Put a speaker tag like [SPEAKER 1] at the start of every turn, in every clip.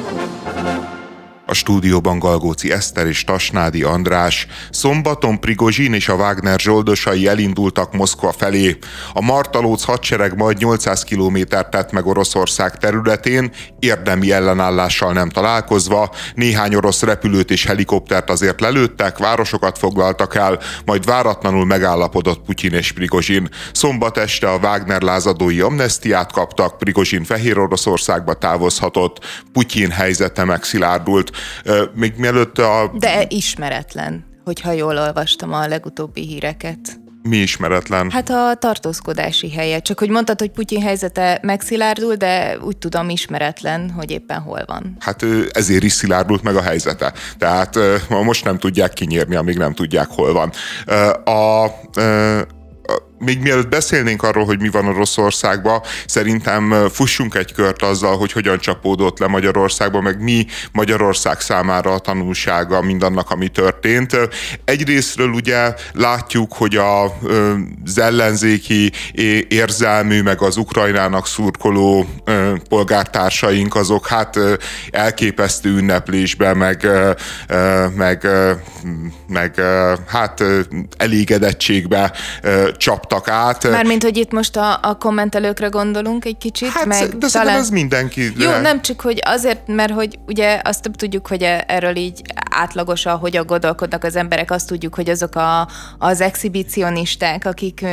[SPEAKER 1] Thank you. A stúdióban Galgóci Eszter és Tasnádi András. Szombaton Prigozsin és a Wagner zsoldosai elindultak Moszkva felé. A Martalóc hadsereg majd 800 kilométert tett meg Oroszország területén, érdemi ellenállással nem találkozva, néhány orosz repülőt és helikoptert azért lelőttek, városokat foglaltak el, majd váratlanul megállapodott Putyin és Prigozsin. Szombat este a Wagner lázadói amnestiát kaptak, Prigozsin Fehér Oroszországba távozhatott, Putyin helyzete megszilárdult. Még mielőtt a...
[SPEAKER 2] De ismeretlen, hogyha jól olvastam a legutóbbi híreket.
[SPEAKER 1] Mi ismeretlen?
[SPEAKER 2] Hát a tartózkodási helye. Csak hogy mondtad, hogy Putyin helyzete megszilárdul, de úgy tudom ismeretlen, hogy éppen hol van.
[SPEAKER 1] Hát ezért is szilárdult meg a helyzete. Tehát most nem tudják kinyírni, amíg nem tudják, hol van. A, a még mielőtt beszélnénk arról, hogy mi van Oroszországban, szerintem fussunk egy kört azzal, hogy hogyan csapódott le Magyarországba, meg mi Magyarország számára a tanulsága mindannak, ami történt. Egyrésztről ugye látjuk, hogy a, az ellenzéki érzelmű, meg az Ukrajnának szurkoló polgártársaink, azok hát elképesztő ünneplésbe, meg, meg, meg hát elégedettségbe csap kaptak át.
[SPEAKER 2] Mármint, hogy itt most a, a kommentelőkre gondolunk egy kicsit,
[SPEAKER 1] hát,
[SPEAKER 2] meg
[SPEAKER 1] de talán... ez mindenki.
[SPEAKER 2] Jó, nem csak, hogy azért, mert hogy ugye azt tudjuk, hogy e- erről így átlagosan, hogyan gondolkodnak az emberek, azt tudjuk, hogy azok a, az exhibicionisták, akik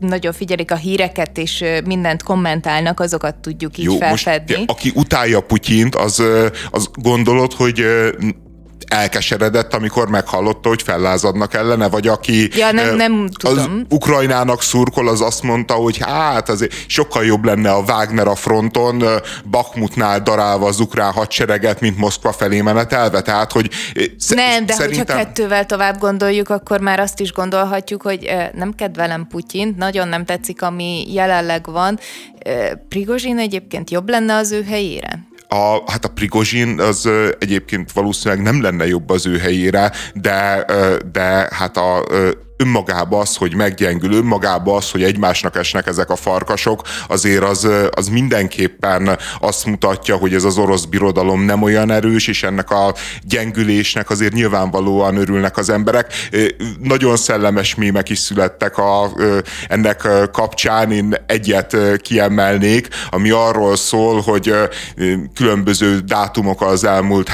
[SPEAKER 2] nagyon figyelik a híreket és mindent kommentálnak, azokat tudjuk így Jó, felfedni.
[SPEAKER 1] Most, aki utálja Putyint, az, az gondolod, hogy elkeseredett, amikor meghallotta, hogy fellázadnak ellene, vagy aki
[SPEAKER 2] ja, nem, nem tudom.
[SPEAKER 1] az Ukrajnának szurkol, az azt mondta, hogy hát azért sokkal jobb lenne a Wagner a fronton, Bakmutnál darálva az ukrán hadsereget, mint Moszkva felé menetelve, tehát hogy
[SPEAKER 2] Nem, de szerintem... hogyha kettővel tovább gondoljuk, akkor már azt is gondolhatjuk, hogy nem kedvelem Putyin, nagyon nem tetszik, ami jelenleg van. Prigozsin egyébként jobb lenne az ő helyére?
[SPEAKER 1] A, hát a Prigozsin az egyébként valószínűleg nem lenne jobb az ő helyére, de, de hát a önmagába az, hogy meggyengül, önmagába az, hogy egymásnak esnek ezek a farkasok, azért az, az mindenképpen azt mutatja, hogy ez az orosz birodalom nem olyan erős, és ennek a gyengülésnek azért nyilvánvalóan örülnek az emberek. Nagyon szellemes mémek is születtek a, ennek kapcsán, én egyet kiemelnék, ami arról szól, hogy különböző dátumok az elmúlt,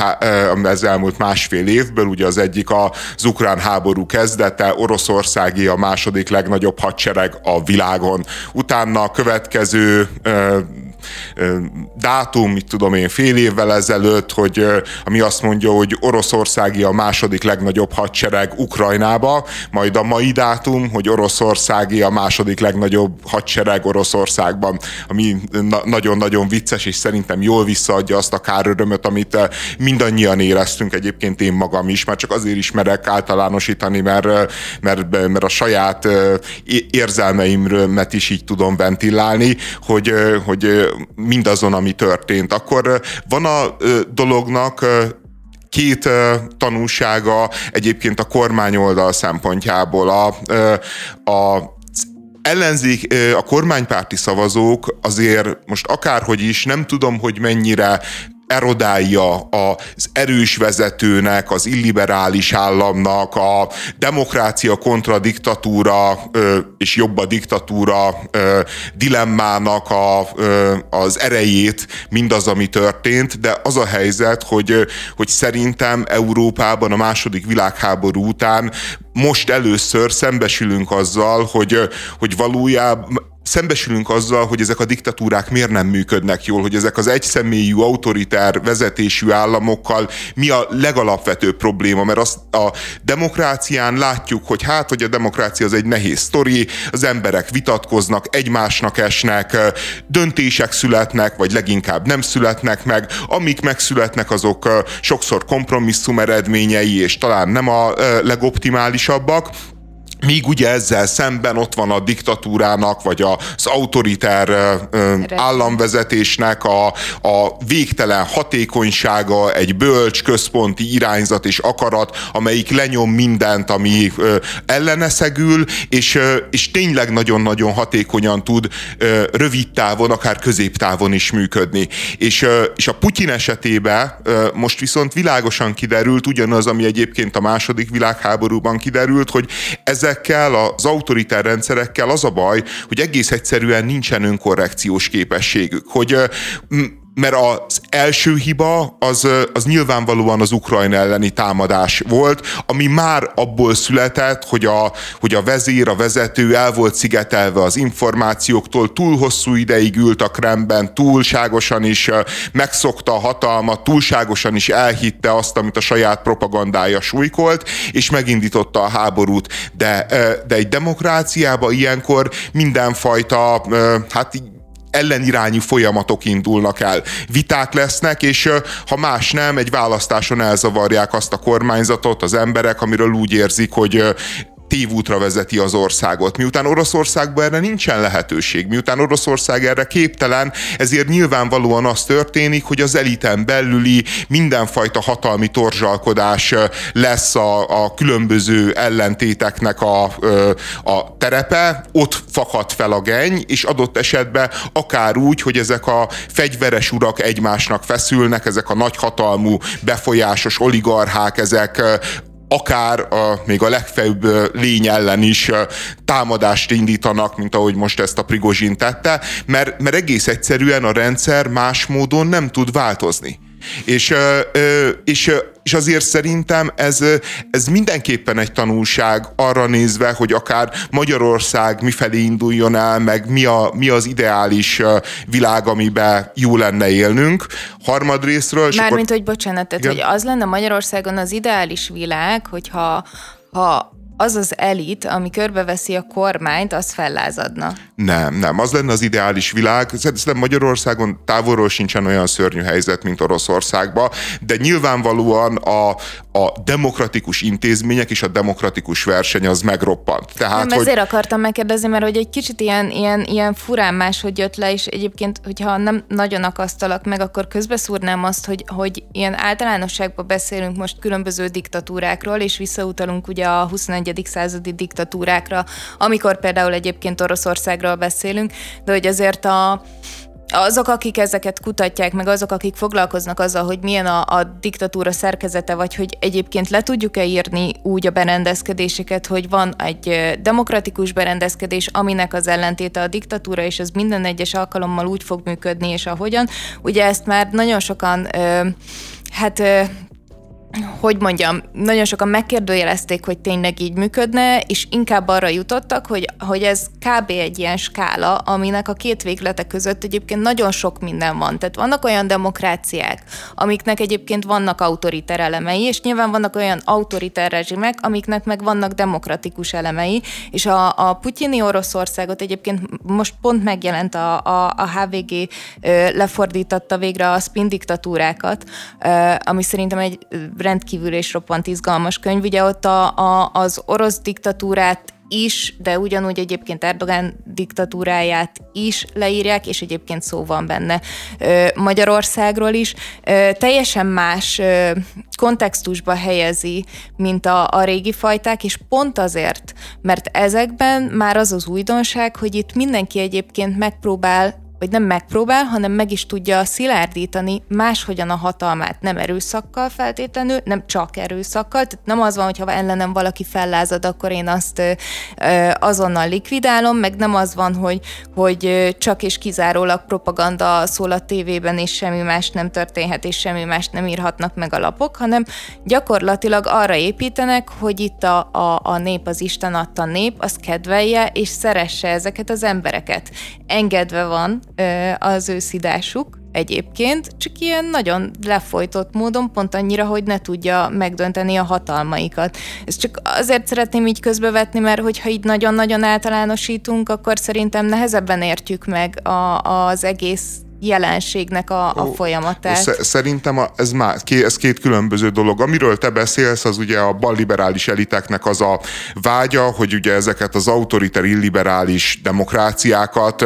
[SPEAKER 1] az elmúlt másfél évből, ugye az egyik az ukrán háború kezdete, orosz Oroszországi a második legnagyobb hadsereg a világon. Utána a következő dátum, mit tudom én, fél évvel ezelőtt, hogy ami azt mondja, hogy Oroszországi a második legnagyobb hadsereg Ukrajnába, majd a mai dátum, hogy Oroszországi a második legnagyobb hadsereg Oroszországban, ami na- nagyon-nagyon vicces, és szerintem jól visszaadja azt a kárörömöt, amit mindannyian éreztünk, egyébként én magam is, már csak azért ismerek általánosítani, mert, mert, mert a saját érzelmeimről is így tudom ventilálni, hogy, hogy mindazon, ami történt. Akkor van a dolognak két tanulsága egyébként a kormányoldal szempontjából. A, a ellenzék, a kormánypárti szavazók azért most akárhogy is, nem tudom, hogy mennyire erodálja az erős vezetőnek, az illiberális államnak, a demokrácia kontra diktatúra és jobb a diktatúra dilemmának a, az erejét, mindaz, ami történt, de az a helyzet, hogy, hogy szerintem Európában a második világháború után most először szembesülünk azzal, hogy, hogy valójában szembesülünk azzal, hogy ezek a diktatúrák miért nem működnek jól, hogy ezek az egyszemélyű, autoritár vezetésű államokkal mi a legalapvetőbb probléma, mert azt a demokrácián látjuk, hogy hát, hogy a demokrácia az egy nehéz sztori, az emberek vitatkoznak, egymásnak esnek, döntések születnek, vagy leginkább nem születnek meg, amik megszületnek, azok sokszor kompromisszum eredményei, és talán nem a legoptimálisabbak, Míg ugye ezzel szemben ott van a diktatúrának, vagy az autoriter államvezetésnek a, a végtelen hatékonysága, egy bölcs központi irányzat és akarat, amelyik lenyom mindent, ami ellene szegül, és, és tényleg nagyon-nagyon hatékonyan tud rövid távon, akár középtávon is működni. És, és a Putyin esetében most viszont világosan kiderült, ugyanaz, ami egyébként a második világháborúban kiderült, hogy ezek ezekkel az autoritár rendszerekkel az a baj, hogy egész egyszerűen nincsen önkorrekciós képességük. Hogy mert az első hiba az, az nyilvánvalóan az Ukrajna elleni támadás volt, ami már abból született, hogy a, hogy a vezér, a vezető el volt szigetelve az információktól, túl hosszú ideig ült a Kremben, túlságosan is megszokta a hatalmat, túlságosan is elhitte azt, amit a saját propagandája súlykolt, és megindította a háborút. De, de egy demokráciában ilyenkor mindenfajta, hát ellenirányú folyamatok indulnak el. Viták lesznek, és ha más nem, egy választáson elzavarják azt a kormányzatot az emberek, amiről úgy érzik, hogy tévútra vezeti az országot. Miután Oroszországban erre nincsen lehetőség, miután Oroszország erre képtelen, ezért nyilvánvalóan az történik, hogy az eliten belüli mindenfajta hatalmi torzsalkodás lesz a, a különböző ellentéteknek a, a terepe, ott fakad fel a geny, és adott esetben akár úgy, hogy ezek a fegyveres urak egymásnak feszülnek, ezek a nagyhatalmú, befolyásos oligarchák, ezek akár a, még a legfőbb lény ellen is támadást indítanak, mint ahogy most ezt a Prigozsin tette, mert, mert egész egyszerűen a rendszer más módon nem tud változni. És, és, és azért szerintem ez, ez mindenképpen egy tanulság arra nézve, hogy akár Magyarország mifelé induljon el, meg mi, a, mi az ideális világ, amiben jó lenne élnünk. Harmadrésztről...
[SPEAKER 2] Mármint, akkor... hogy bocsánat, tehát, hogy az lenne Magyarországon az ideális világ, hogyha ha az az elit, ami körbeveszi a kormányt, az fellázadna.
[SPEAKER 1] Nem, nem. Az lenne az ideális világ. Szerintem Magyarországon távolról sincsen olyan szörnyű helyzet, mint Oroszországban, de nyilvánvalóan a, a demokratikus intézmények és a demokratikus verseny az megroppant.
[SPEAKER 2] Tehát, nem, ezért hogy... akartam megkérdezni, mert hogy egy kicsit ilyen, ilyen, ilyen furán máshogy jött le, és egyébként, hogyha nem nagyon akasztalak meg, akkor közbeszúrnám azt, hogy, hogy ilyen általánosságban beszélünk most különböző diktatúrákról, és visszautalunk ugye a 21 századi diktatúrákra, amikor például egyébként Oroszországról beszélünk, de hogy azért a azok, akik ezeket kutatják, meg azok, akik foglalkoznak azzal, hogy milyen a, a diktatúra szerkezete, vagy hogy egyébként le tudjuk-e írni úgy a berendezkedéseket, hogy van egy demokratikus berendezkedés, aminek az ellentéte a diktatúra, és ez minden egyes alkalommal úgy fog működni, és ahogyan. Ugye ezt már nagyon sokan hát hogy mondjam, nagyon sokan megkérdőjelezték, hogy tényleg így működne, és inkább arra jutottak, hogy, hogy ez kb. egy ilyen skála, aminek a két véglete között egyébként nagyon sok minden van. Tehát vannak olyan demokráciák, amiknek egyébként vannak autoriter elemei, és nyilván vannak olyan autoriter rezsimek, amiknek meg vannak demokratikus elemei, és a, a putyini Oroszországot egyébként most pont megjelent a, a, a HVG lefordította végre a spin diktatúrákat, ami szerintem egy rendkívül és roppant izgalmas könyv. Ugye ott a, a, az orosz diktatúrát is, de ugyanúgy egyébként Erdogán diktatúráját is leírják, és egyébként szó van benne Magyarországról is. Teljesen más kontextusba helyezi, mint a, a régi fajták, és pont azért, mert ezekben már az az újdonság, hogy itt mindenki egyébként megpróbál vagy nem megpróbál, hanem meg is tudja szilárdítani máshogyan a hatalmát, nem erőszakkal feltétlenül, nem csak erőszakkal, tehát nem az van, hogyha ellenem valaki fellázad, akkor én azt azonnal likvidálom, meg nem az van, hogy, hogy csak és kizárólag propaganda szól a tévében, és semmi más nem történhet, és semmi más nem írhatnak meg a lapok, hanem gyakorlatilag arra építenek, hogy itt a, a, a nép, az Isten adta nép, az kedvelje, és szeresse ezeket az embereket. Engedve van az ő szidásuk egyébként, csak ilyen nagyon lefolytott módon, pont annyira, hogy ne tudja megdönteni a hatalmaikat. Ezt csak azért szeretném így közbevetni, mert hogyha így nagyon-nagyon általánosítunk, akkor szerintem nehezebben értjük meg a, az egész jelenségnek a, a folyamatát.
[SPEAKER 1] Szerintem a, ez már ez két különböző dolog. Amiről te beszélsz, az ugye a balliberális eliteknek az a vágya, hogy ugye ezeket az autoriter illiberális demokráciákat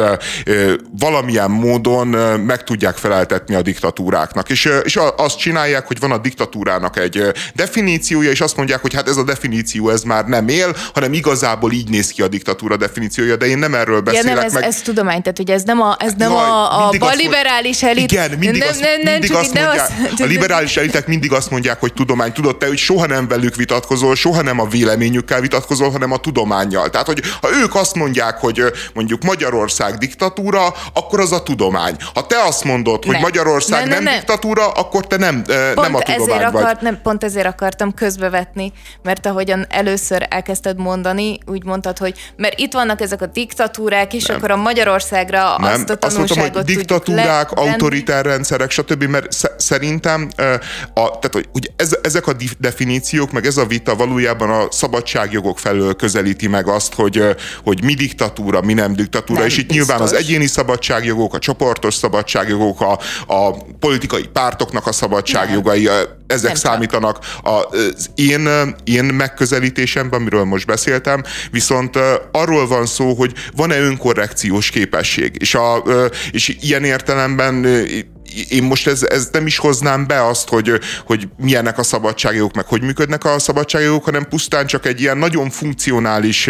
[SPEAKER 1] valamilyen módon meg tudják feleltetni a diktatúráknak. És, és azt csinálják, hogy van a diktatúrának egy definíciója, és azt mondják, hogy hát ez a definíció ez már nem él, hanem igazából így néz ki a diktatúra definíciója, de én nem erről beszélek. Ja, nem,
[SPEAKER 2] ez,
[SPEAKER 1] meg...
[SPEAKER 2] ez tudomány, tehát hogy ez nem a, ez nem Jaj, a, a balliberális elit.
[SPEAKER 1] Igen, mindig, nem, azt, nem, nem, mindig azt mondják, azt... a liberális elitek mindig azt mondják, hogy tudomány. Tudod te, hogy soha nem velük vitatkozol, soha nem a véleményükkel vitatkozol, hanem a tudományjal. Tehát, hogy ha ők azt mondják, hogy mondjuk Magyarország diktatúra, akkor az a tudomány. Ha te azt mondod, hogy ne. Magyarország ne, ne, nem ne. diktatúra, akkor te nem, pont nem a tudomány ezért vagy. Akart,
[SPEAKER 2] nem, pont ezért akartam közbevetni, mert ahogyan először elkezdted mondani, úgy mondtad, hogy mert itt vannak ezek a diktatúrák, és nem. akkor a Magyarországra nem. azt a tanulságot azt mondtam, hogy
[SPEAKER 1] diktatúrák, autoritár rendszerek, stb., mert szerintem a, tehát, hogy ugye ez, ezek a definíciók, meg ez a vita valójában a szabadságjogok felől közelíti meg azt, hogy, hogy mi diktatúra, mi nem diktatúra, nem és itt biztos. nyilván az egyéni szabadságjogok, a csoportos szabadságjogok, a, a politikai pártoknak a szabadságjogai, nem. ezek nem számítanak. Az én, én megközelítésemben, amiről most beszéltem, viszont arról van szó, hogy van-e önkorrekciós képesség, és, a, és ilyen értelemben én most ez, ez nem is hoznám be azt, hogy, hogy milyenek a szabadságjogok, meg hogy működnek a szabadságjogok, hanem pusztán csak egy ilyen nagyon funkcionális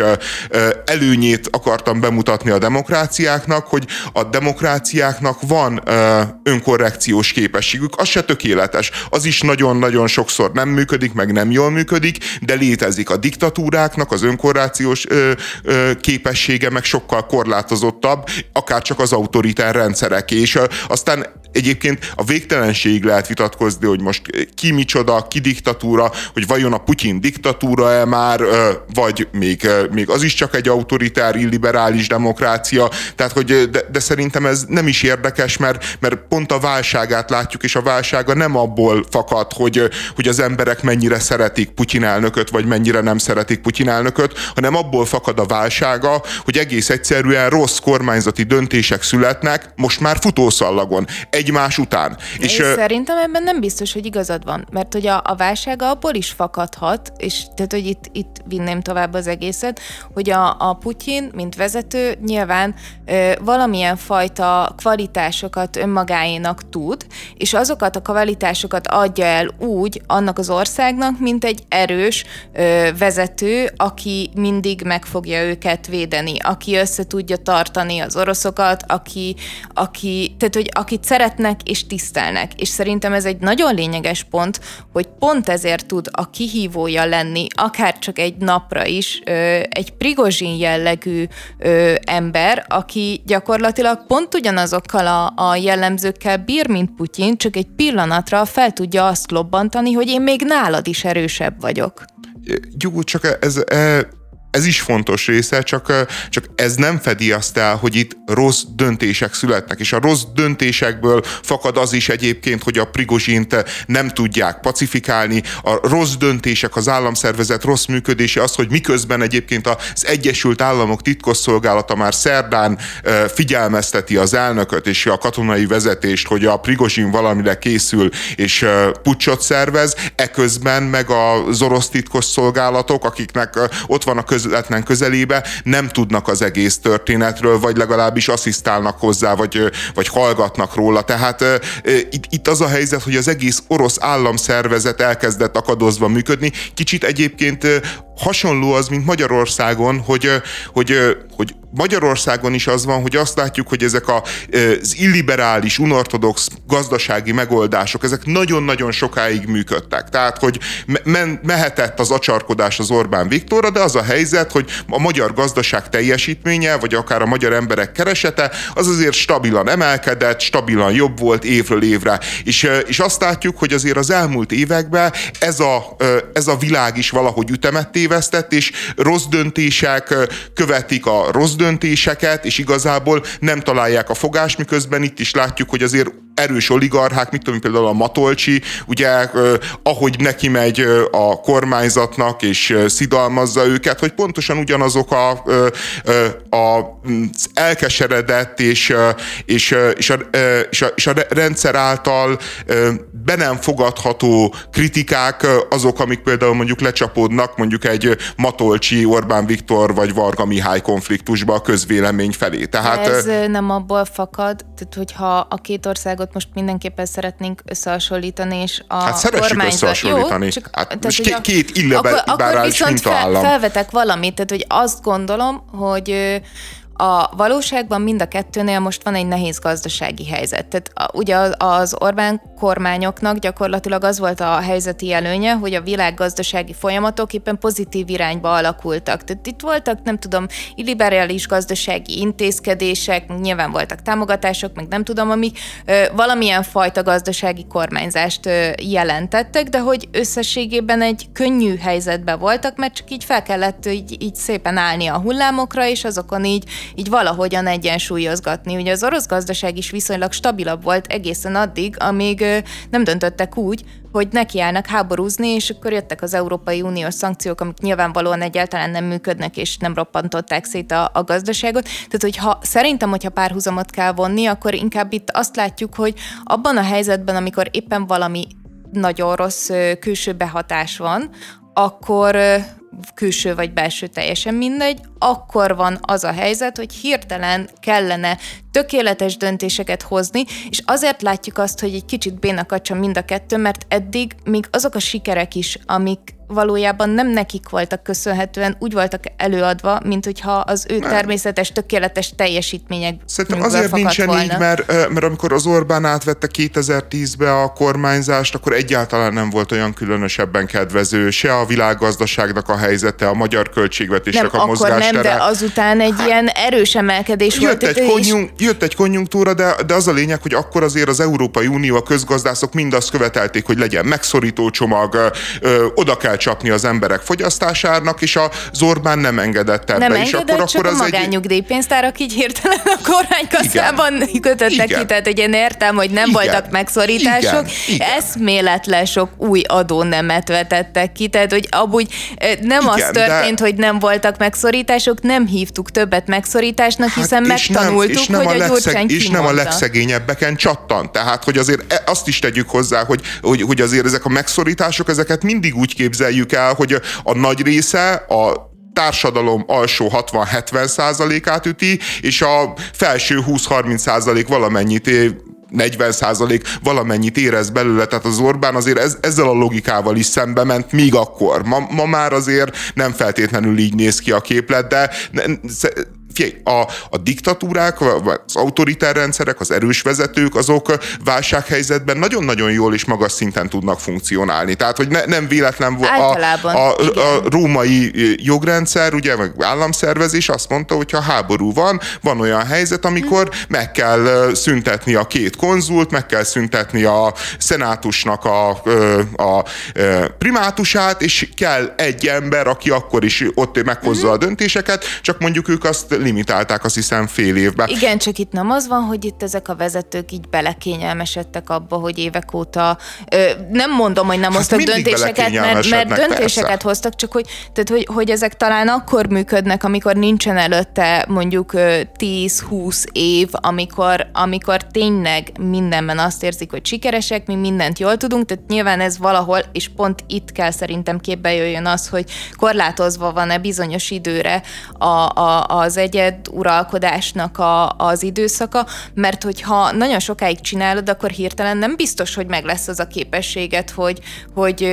[SPEAKER 1] előnyét akartam bemutatni a demokráciáknak, hogy a demokráciáknak van önkorrekciós képességük, az se tökéletes, az is nagyon-nagyon sokszor nem működik, meg nem jól működik, de létezik a diktatúráknak az önkorrekciós képessége, meg sokkal korlátozottabb, akár csak az autoritár rendszerek, és aztán Egyébként a végtelenség lehet vitatkozni, hogy most ki micsoda, ki diktatúra, hogy vajon a Putyin diktatúra-e már, vagy még, még az is csak egy autoritár, illiberális demokrácia. Tehát, hogy de, de szerintem ez nem is érdekes, mert, mert pont a válságát látjuk, és a válsága nem abból fakad, hogy, hogy az emberek mennyire szeretik Putyin elnököt, vagy mennyire nem szeretik Putyin elnököt, hanem abból fakad a válsága, hogy egész egyszerűen rossz kormányzati döntések születnek, most már futószallagon. Egy egymás után.
[SPEAKER 2] És, és szerintem ebben nem biztos, hogy igazad van, mert hogy a, a válság abból is fakadhat, és tehát, hogy itt, itt vinném tovább az egészet, hogy a, a Putyin, mint vezető, nyilván ö, valamilyen fajta kvalitásokat önmagáénak tud, és azokat a kvalitásokat adja el úgy annak az országnak, mint egy erős ö, vezető, aki mindig meg fogja őket védeni, aki össze tudja tartani az oroszokat, aki, aki tehát, hogy akit szeret szeretnek és tisztelnek. És szerintem ez egy nagyon lényeges pont, hogy pont ezért tud a kihívója lenni, akár csak egy napra is, egy prigozsin jellegű ember, aki gyakorlatilag pont ugyanazokkal a, a jellemzőkkel bír, mint Putyin, csak egy pillanatra fel tudja azt lobbantani, hogy én még nálad is erősebb vagyok.
[SPEAKER 1] Jó, csak ez, ez ez is fontos része, csak, csak ez nem fedi azt el, hogy itt rossz döntések születnek, és a rossz döntésekből fakad az is egyébként, hogy a Prigozsint nem tudják pacifikálni, a rossz döntések, az államszervezet rossz működése, az, hogy miközben egyébként az Egyesült Államok titkosszolgálata már szerdán figyelmezteti az elnököt és a katonai vezetést, hogy a Prigozsin valamire készül és pucsot szervez, eközben meg az orosz titkosszolgálatok, akiknek ott van a köz közvetlen közelébe nem tudnak az egész történetről, vagy legalábbis asszisztálnak hozzá, vagy, vagy hallgatnak róla. Tehát itt, itt az a helyzet, hogy az egész orosz államszervezet elkezdett akadozva működni. Kicsit egyébként hasonló az, mint Magyarországon, hogy, hogy, hogy Magyarországon is az van, hogy azt látjuk, hogy ezek a, az illiberális, unortodox gazdasági megoldások, ezek nagyon-nagyon sokáig működtek. Tehát, hogy mehetett az acsarkodás az Orbán Viktorra, de az a helyzet, hogy a magyar gazdaság teljesítménye, vagy akár a magyar emberek keresete, az azért stabilan emelkedett, stabilan jobb volt évről évre. És, és azt látjuk, hogy azért az elmúlt években ez a, ez a világ is valahogy ütemet tévesztett, és rossz döntések követik a rossz döntéseket, és igazából nem találják a fogást, miközben itt is látjuk, hogy azért erős oligarchák, mit tudom, például a Matolcsi, ugye ahogy neki megy a kormányzatnak, és szidalmazza őket, hogy pontosan ugyanazok a, a, a elkeseredett és, és, és, a, és, a, és a rendszer által be nem fogadható kritikák azok, amik például mondjuk lecsapódnak mondjuk egy Matolcsi, Orbán Viktor vagy Varga Mihály konfliktusba a közvélemény felé.
[SPEAKER 2] Tehát, ez nem abból fakad, tehát hogyha a két országot most mindenképpen szeretnénk összehasonlítani, és a
[SPEAKER 1] Hát szeressük kormányzat... összehasonlítani. Jó, csak, hát, tehát, most két illeberális
[SPEAKER 2] akkor, akkor viszont fel, felvetek valamit, tehát hogy azt gondolom, hogy a valóságban mind a kettőnél most van egy nehéz gazdasági helyzet. Tehát ugye az Orbán kormányoknak gyakorlatilag az volt a helyzeti előnye, hogy a világgazdasági folyamatok éppen pozitív irányba alakultak. Tehát itt voltak, nem tudom, illiberális gazdasági intézkedések, nyilván voltak támogatások, meg nem tudom, amik valamilyen fajta gazdasági kormányzást jelentettek, de hogy összességében egy könnyű helyzetben voltak, mert csak így fel kellett így, így szépen állni a hullámokra, és azokon így így valahogyan egyensúlyozgatni. Ugye az orosz gazdaság is viszonylag stabilabb volt egészen addig, amíg nem döntöttek úgy, hogy nekiállnak háborúzni, és akkor jöttek az Európai Uniós szankciók, amik nyilvánvalóan egyáltalán nem működnek, és nem roppantották szét a, a gazdaságot. Tehát, hogyha szerintem, hogyha párhuzamot kell vonni, akkor inkább itt azt látjuk, hogy abban a helyzetben, amikor éppen valami nagyon rossz külső behatás van, akkor külső vagy belső, teljesen mindegy, akkor van az a helyzet, hogy hirtelen kellene tökéletes döntéseket hozni, és azért látjuk azt, hogy egy kicsit bénakacsa mind a kettő, mert eddig még azok a sikerek is, amik valójában nem nekik voltak köszönhetően, úgy voltak előadva, mint hogyha az ő nem. természetes, tökéletes teljesítmények
[SPEAKER 1] Szerintem azért nincsen volna. így, mert, mert amikor az Orbán átvette 2010-be a kormányzást, akkor egyáltalán nem volt olyan különösebben kedvező, se a világgazdaságnak a helyzete, a magyar költségvetésnek nem, a mozgástere.
[SPEAKER 2] nem, de azután egy hát, ilyen erős emelkedés
[SPEAKER 1] jött volt. Egy konjunk, és... Jött egy konjunktúra, de, de az a lényeg, hogy akkor azért az Európai Unió, a közgazdászok mind azt követelték, hogy legyen megszorító csomag, ö, oda kell csapni az emberek fogyasztásának, és a Zorbán nem engedett ebbe.
[SPEAKER 2] Nem és engedett, akkor, csak akkor a magányugdíjpénztárak így hirtelen a kormánykasszában kötöttek ki, tehát hogy én értem, hogy nem Igen. voltak megszorítások, Igen. Eszméletlen sok új adónemet vetettek ki, tehát hogy abúgy nem Igen, az történt, de... hogy nem voltak megszorítások, nem hívtuk többet megszorításnak, hát hiszen megtanultuk, nem, és nem hogy a, a legszeg,
[SPEAKER 1] És nem a legszegényebbeken csattan. Tehát, hogy azért e- azt is tegyük hozzá, hogy, hogy, hogy azért ezek a megszorítások, ezeket mindig úgy képzeljük el, hogy a nagy része a társadalom alsó 60-70 százalékát üti, és a felső 20-30 százalék valamennyit 40 százalék valamennyit érez belőle, tehát az Orbán azért ez, ezzel a logikával is szembe ment, míg akkor. Ma, ma már azért nem feltétlenül így néz ki a képlet, de a, a diktatúrák, az autoritár rendszerek, az erős vezetők, azok válsághelyzetben nagyon-nagyon jól és magas szinten tudnak funkcionálni. Tehát, hogy ne, nem véletlen a, a, a római jogrendszer, ugye, meg államszervezés azt mondta, hogy ha háború van, van olyan helyzet, amikor meg kell szüntetni a két konzult, meg kell szüntetni a szenátusnak a, a, a primátusát, és kell egy ember, aki akkor is ott meghozza a döntéseket, csak mondjuk ők azt limitálták azt hiszem fél évben.
[SPEAKER 2] Igen, csak itt nem az van, hogy itt ezek a vezetők így belekényelmesedtek abba, hogy évek óta, ö, nem mondom, hogy nem hát hoztak döntéseket, mert, mert döntéseket persze. hoztak, csak hogy, tehát, hogy, hogy ezek talán akkor működnek, amikor nincsen előtte mondjuk 10-20 év, amikor, amikor tényleg mindenben azt érzik, hogy sikeresek, mi mindent jól tudunk, tehát nyilván ez valahol, és pont itt kell szerintem képbe jöjjön az, hogy korlátozva van-e bizonyos időre a, a, az egy egyed uralkodásnak a, az időszaka, mert hogyha nagyon sokáig csinálod, akkor hirtelen nem biztos, hogy meg lesz az a képességet, hogy, hogy,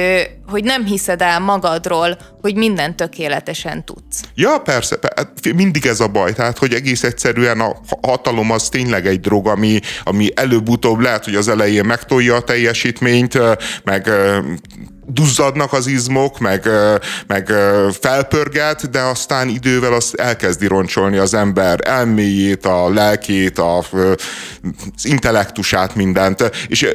[SPEAKER 2] hogy nem hiszed el magadról, hogy minden tökéletesen tudsz.
[SPEAKER 1] Ja, persze, hát mindig ez a baj, tehát hogy egész egyszerűen a hatalom az tényleg egy drog, ami, ami előbb-utóbb lehet, hogy az elején megtolja a teljesítményt, meg duzzadnak az izmok, meg, meg felpörget, de aztán idővel azt elkezdi roncsolni az ember elméjét, a lelkét, a, az intellektusát, mindent. És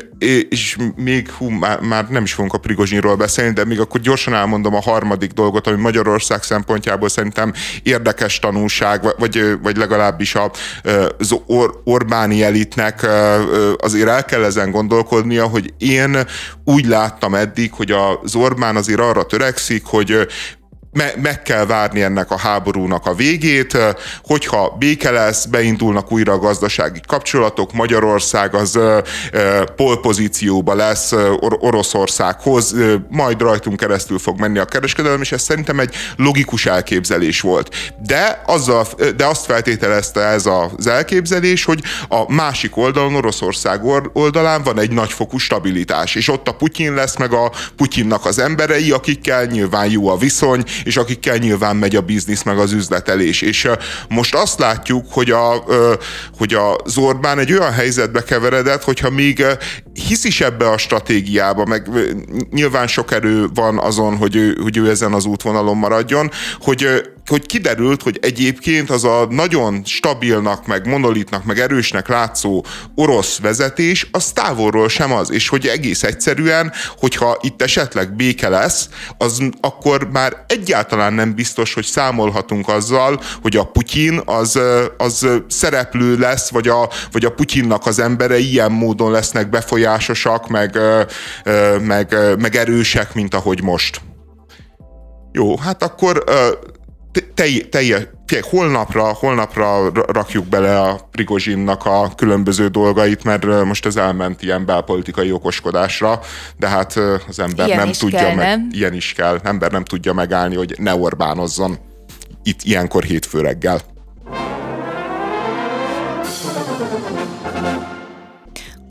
[SPEAKER 1] és még, hú, már, már nem is fogunk a Prigozsinról beszélni, de még akkor gyorsan elmondom a harmadik dolgot, ami Magyarország szempontjából szerintem érdekes tanulság, vagy, vagy legalábbis az Or- Orbáni elitnek azért el kell ezen gondolkodnia, hogy én úgy láttam eddig, hogy az Orbán azért arra törekszik, hogy me- meg kell várni ennek a háborúnak a végét, hogyha béke lesz, beindulnak újra a gazdasági kapcsolatok, Magyarország az polpozícióba lesz Or- Oroszországhoz, majd rajtunk keresztül fog menni a kereskedelem, és ez szerintem egy logikus elképzelés volt. De, azzal, de azt feltételezte ez az elképzelés, hogy a másik oldalon, Oroszország oldalán van egy nagyfokú stabilitás, és ott a Putyin lesz, meg a Putyinnak az emberei, akikkel nyilván jó a viszony, és akikkel nyilván megy a biznisz, meg az üzletelés. És most azt látjuk, hogy, a, hogy a Zorbán egy olyan helyzetbe keveredett, hogyha még hisz is ebbe a stratégiába, meg nyilván sok erő van azon, hogy ő, hogy ő ezen az útvonalon maradjon, hogy hogy kiderült, hogy egyébként az a nagyon stabilnak, meg monolitnak, meg erősnek látszó orosz vezetés, az távolról sem az, és hogy egész egyszerűen, hogyha itt esetleg béke lesz, az akkor már egyáltalán nem biztos, hogy számolhatunk azzal, hogy a Putyin az, az szereplő lesz, vagy a, vagy a Putyinnak az emberei ilyen módon lesznek befolyásosak, meg, meg, meg erősek, mint ahogy most. Jó, hát akkor teljes, holnapra, holnapra rakjuk bele a Prigozsinnak a különböző dolgait, mert most ez elment ilyen belpolitikai okoskodásra, de hát az ember ilyen nem tudja kell, meg, nem? ilyen is kell, ember nem tudja megállni, hogy ne Orbánozzon itt ilyenkor hétfő reggel.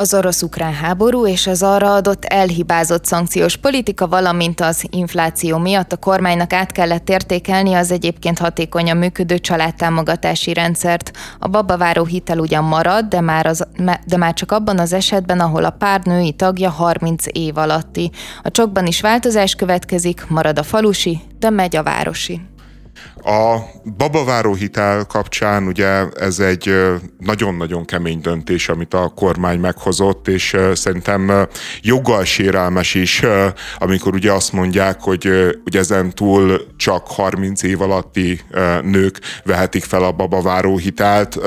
[SPEAKER 2] Az orosz-ukrán háború és az arra adott elhibázott szankciós politika, valamint az infláció miatt a kormánynak át kellett értékelni az egyébként hatékonyan működő családtámogatási rendszert. A babaváró hitel ugyan marad, de már, az, de már csak abban az esetben, ahol a pár női tagja 30 év alatti. A csokban is változás következik, marad a falusi, de megy a városi.
[SPEAKER 1] A babaváró hitel kapcsán ugye ez egy nagyon-nagyon kemény döntés, amit a kormány meghozott, és szerintem joggal sérelmes is, amikor ugye azt mondják, hogy ugye ezen túl csak 30 év alatti nők vehetik fel a babaváró hitelt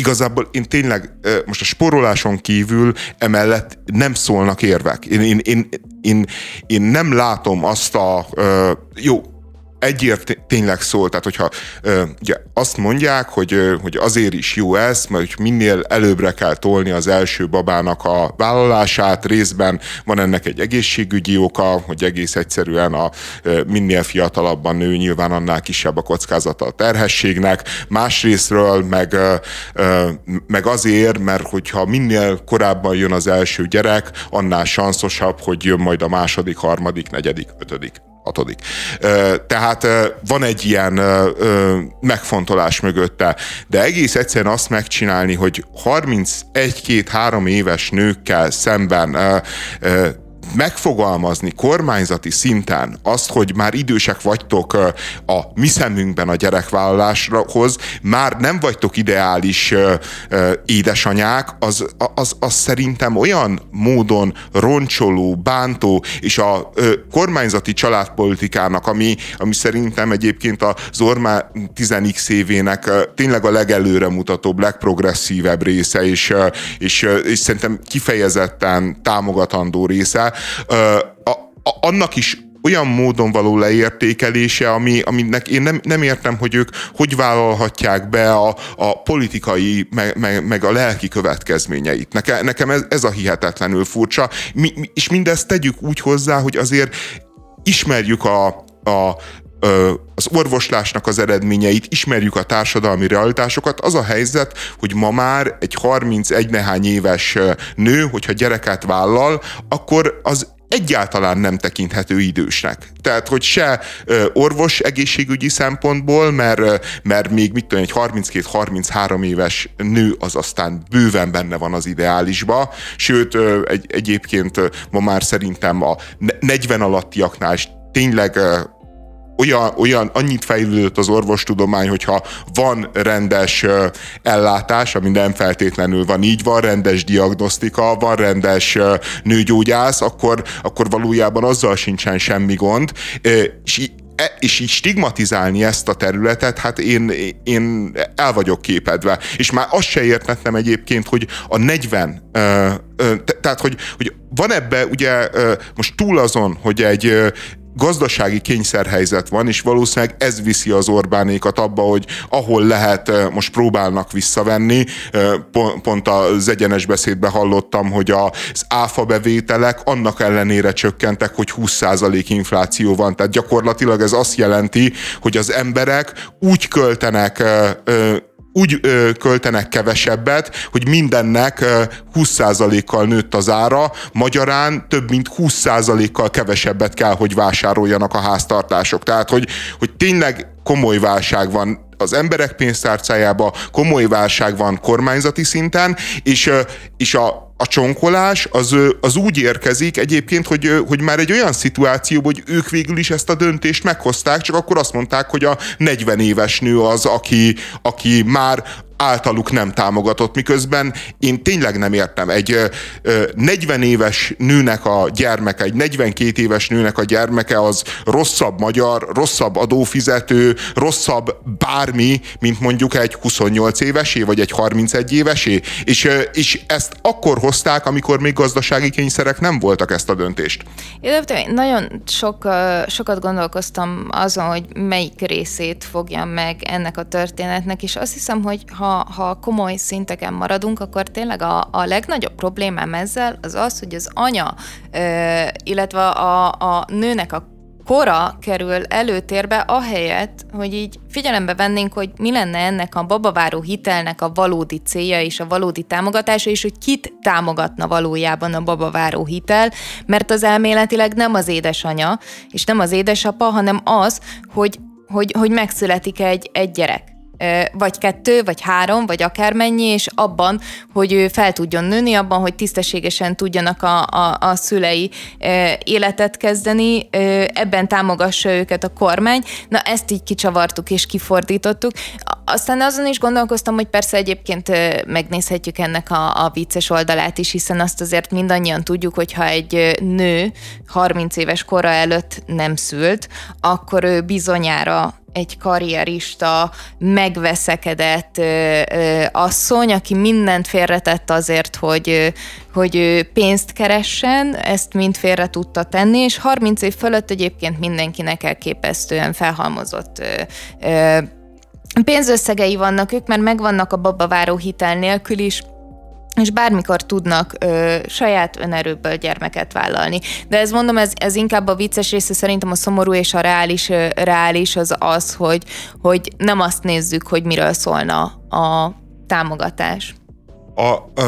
[SPEAKER 1] igazából én tényleg most a sporoláson kívül emellett nem szólnak érvek. Én, én, én, én, én nem látom azt a jó, egyért tényleg szól, tehát hogyha ugye azt mondják, hogy, hogy azért is jó ez, mert hogy minél előbbre kell tolni az első babának a vállalását, részben van ennek egy egészségügyi oka, hogy egész egyszerűen a minél fiatalabban nő, nyilván annál kisebb a kockázata a terhességnek, másrésztről meg, meg azért, mert hogyha minél korábban jön az első gyerek, annál sanszosabb, hogy jön majd a második, harmadik, negyedik, ötödik hatodik. Tehát van egy ilyen megfontolás mögötte, de egész egyszerűen azt megcsinálni, hogy 31-2-3 éves nőkkel szemben megfogalmazni kormányzati szinten azt, hogy már idősek vagytok a mi szemünkben a gyerekvállaláshoz, már nem vagytok ideális édesanyák, az, az, az szerintem olyan módon roncsoló, bántó, és a kormányzati családpolitikának, ami, ami szerintem egyébként az Ormá 10x évének tényleg a legelőre mutatóbb, legprogresszívebb része, és, és, és szerintem kifejezetten támogatandó része, a, a, annak is olyan módon való leértékelése, ami, aminek én nem, nem értem, hogy ők hogy vállalhatják be a, a politikai, meg, meg, meg a lelki következményeit. Neke, nekem ez, ez a hihetetlenül furcsa, mi, mi, és mindezt tegyük úgy hozzá, hogy azért ismerjük a, a az orvoslásnak az eredményeit, ismerjük a társadalmi realitásokat. Az a helyzet, hogy ma már egy 31 nehány éves nő, hogyha gyereket vállal, akkor az egyáltalán nem tekinthető idősnek. Tehát, hogy se orvos egészségügyi szempontból, mert, mert még mit tudom, egy 32-33 éves nő az aztán bőven benne van az ideálisba, sőt, egy, egyébként ma már szerintem a 40 alattiaknál tényleg olyan, olyan, annyit fejlődött az orvostudomány, hogyha van rendes ellátás, ami nem feltétlenül van így, van rendes diagnosztika, van rendes nőgyógyász, akkor, akkor valójában azzal sincsen semmi gond, és E, és így stigmatizálni ezt a területet, hát én, én el vagyok képedve. És már azt se értettem egyébként, hogy a 40, tehát hogy, hogy van ebbe ugye most túl azon, hogy egy gazdasági kényszerhelyzet van, és valószínűleg ez viszi az Orbánékat abba, hogy ahol lehet, most próbálnak visszavenni. Pont az egyenes beszédben hallottam, hogy az áfa bevételek annak ellenére csökkentek, hogy 20% infláció van. Tehát gyakorlatilag ez azt jelenti, hogy az emberek úgy költenek úgy ö, költenek kevesebbet, hogy mindennek ö, 20%-kal nőtt az ára, magyarán több mint 20%-kal kevesebbet kell, hogy vásároljanak a háztartások. Tehát, hogy, hogy tényleg komoly válság van az emberek pénztárcájába, komoly válság van kormányzati szinten, és, és a, a csonkolás az, az úgy érkezik egyébként, hogy, hogy már egy olyan szituáció, hogy ők végül is ezt a döntést meghozták, csak akkor azt mondták, hogy a 40 éves nő az, aki, aki már általuk nem támogatott, miközben én tényleg nem értem. Egy 40 éves nőnek a gyermeke, egy 42 éves nőnek a gyermeke az rosszabb magyar, rosszabb adófizető, rosszabb bármi, mint mondjuk egy 28 évesé, vagy egy 31 évesé, és, és ezt akkor hozták, amikor még gazdasági kényszerek nem voltak ezt a döntést.
[SPEAKER 2] Én nagyon sok, sokat gondolkoztam azon, hogy melyik részét fogja meg ennek a történetnek, és azt hiszem, hogy ha ha, komoly szinteken maradunk, akkor tényleg a, a legnagyobb problémám ezzel az az, hogy az anya, ö, illetve a, a nőnek a kora kerül előtérbe, ahelyett, hogy így figyelembe vennénk, hogy mi lenne ennek a babaváró hitelnek a valódi célja és a valódi támogatása, és hogy kit támogatna valójában a babaváró hitel, mert az elméletileg nem az édesanya, és nem az édesapa, hanem az, hogy, hogy, hogy megszületik egy, egy gyerek vagy kettő, vagy három, vagy akármennyi, és abban, hogy ő fel tudjon nőni, abban, hogy tisztességesen tudjanak a, a, a szülei életet kezdeni, ebben támogassa őket a kormány. Na ezt így kicsavartuk és kifordítottuk. Aztán azon is gondolkoztam, hogy persze egyébként megnézhetjük ennek a, a vicces oldalát is, hiszen azt azért mindannyian tudjuk, hogy ha egy nő 30 éves kora előtt nem szült, akkor ő bizonyára egy karrierista, megveszekedett ö, ö, asszony, aki mindent félretett azért, hogy, hogy pénzt keressen, ezt mind félre tudta tenni, és 30 év fölött egyébként mindenkinek elképesztően felhalmozott pénzösszegei vannak ők, mert megvannak a babaváró hitel nélkül is, és bármikor tudnak ö, saját önerőből gyermeket vállalni. De ez mondom, ez, ez inkább a vicces része, szerintem a szomorú és a reális, ö, reális az az, hogy, hogy nem azt nézzük, hogy miről szólna a támogatás.
[SPEAKER 1] A,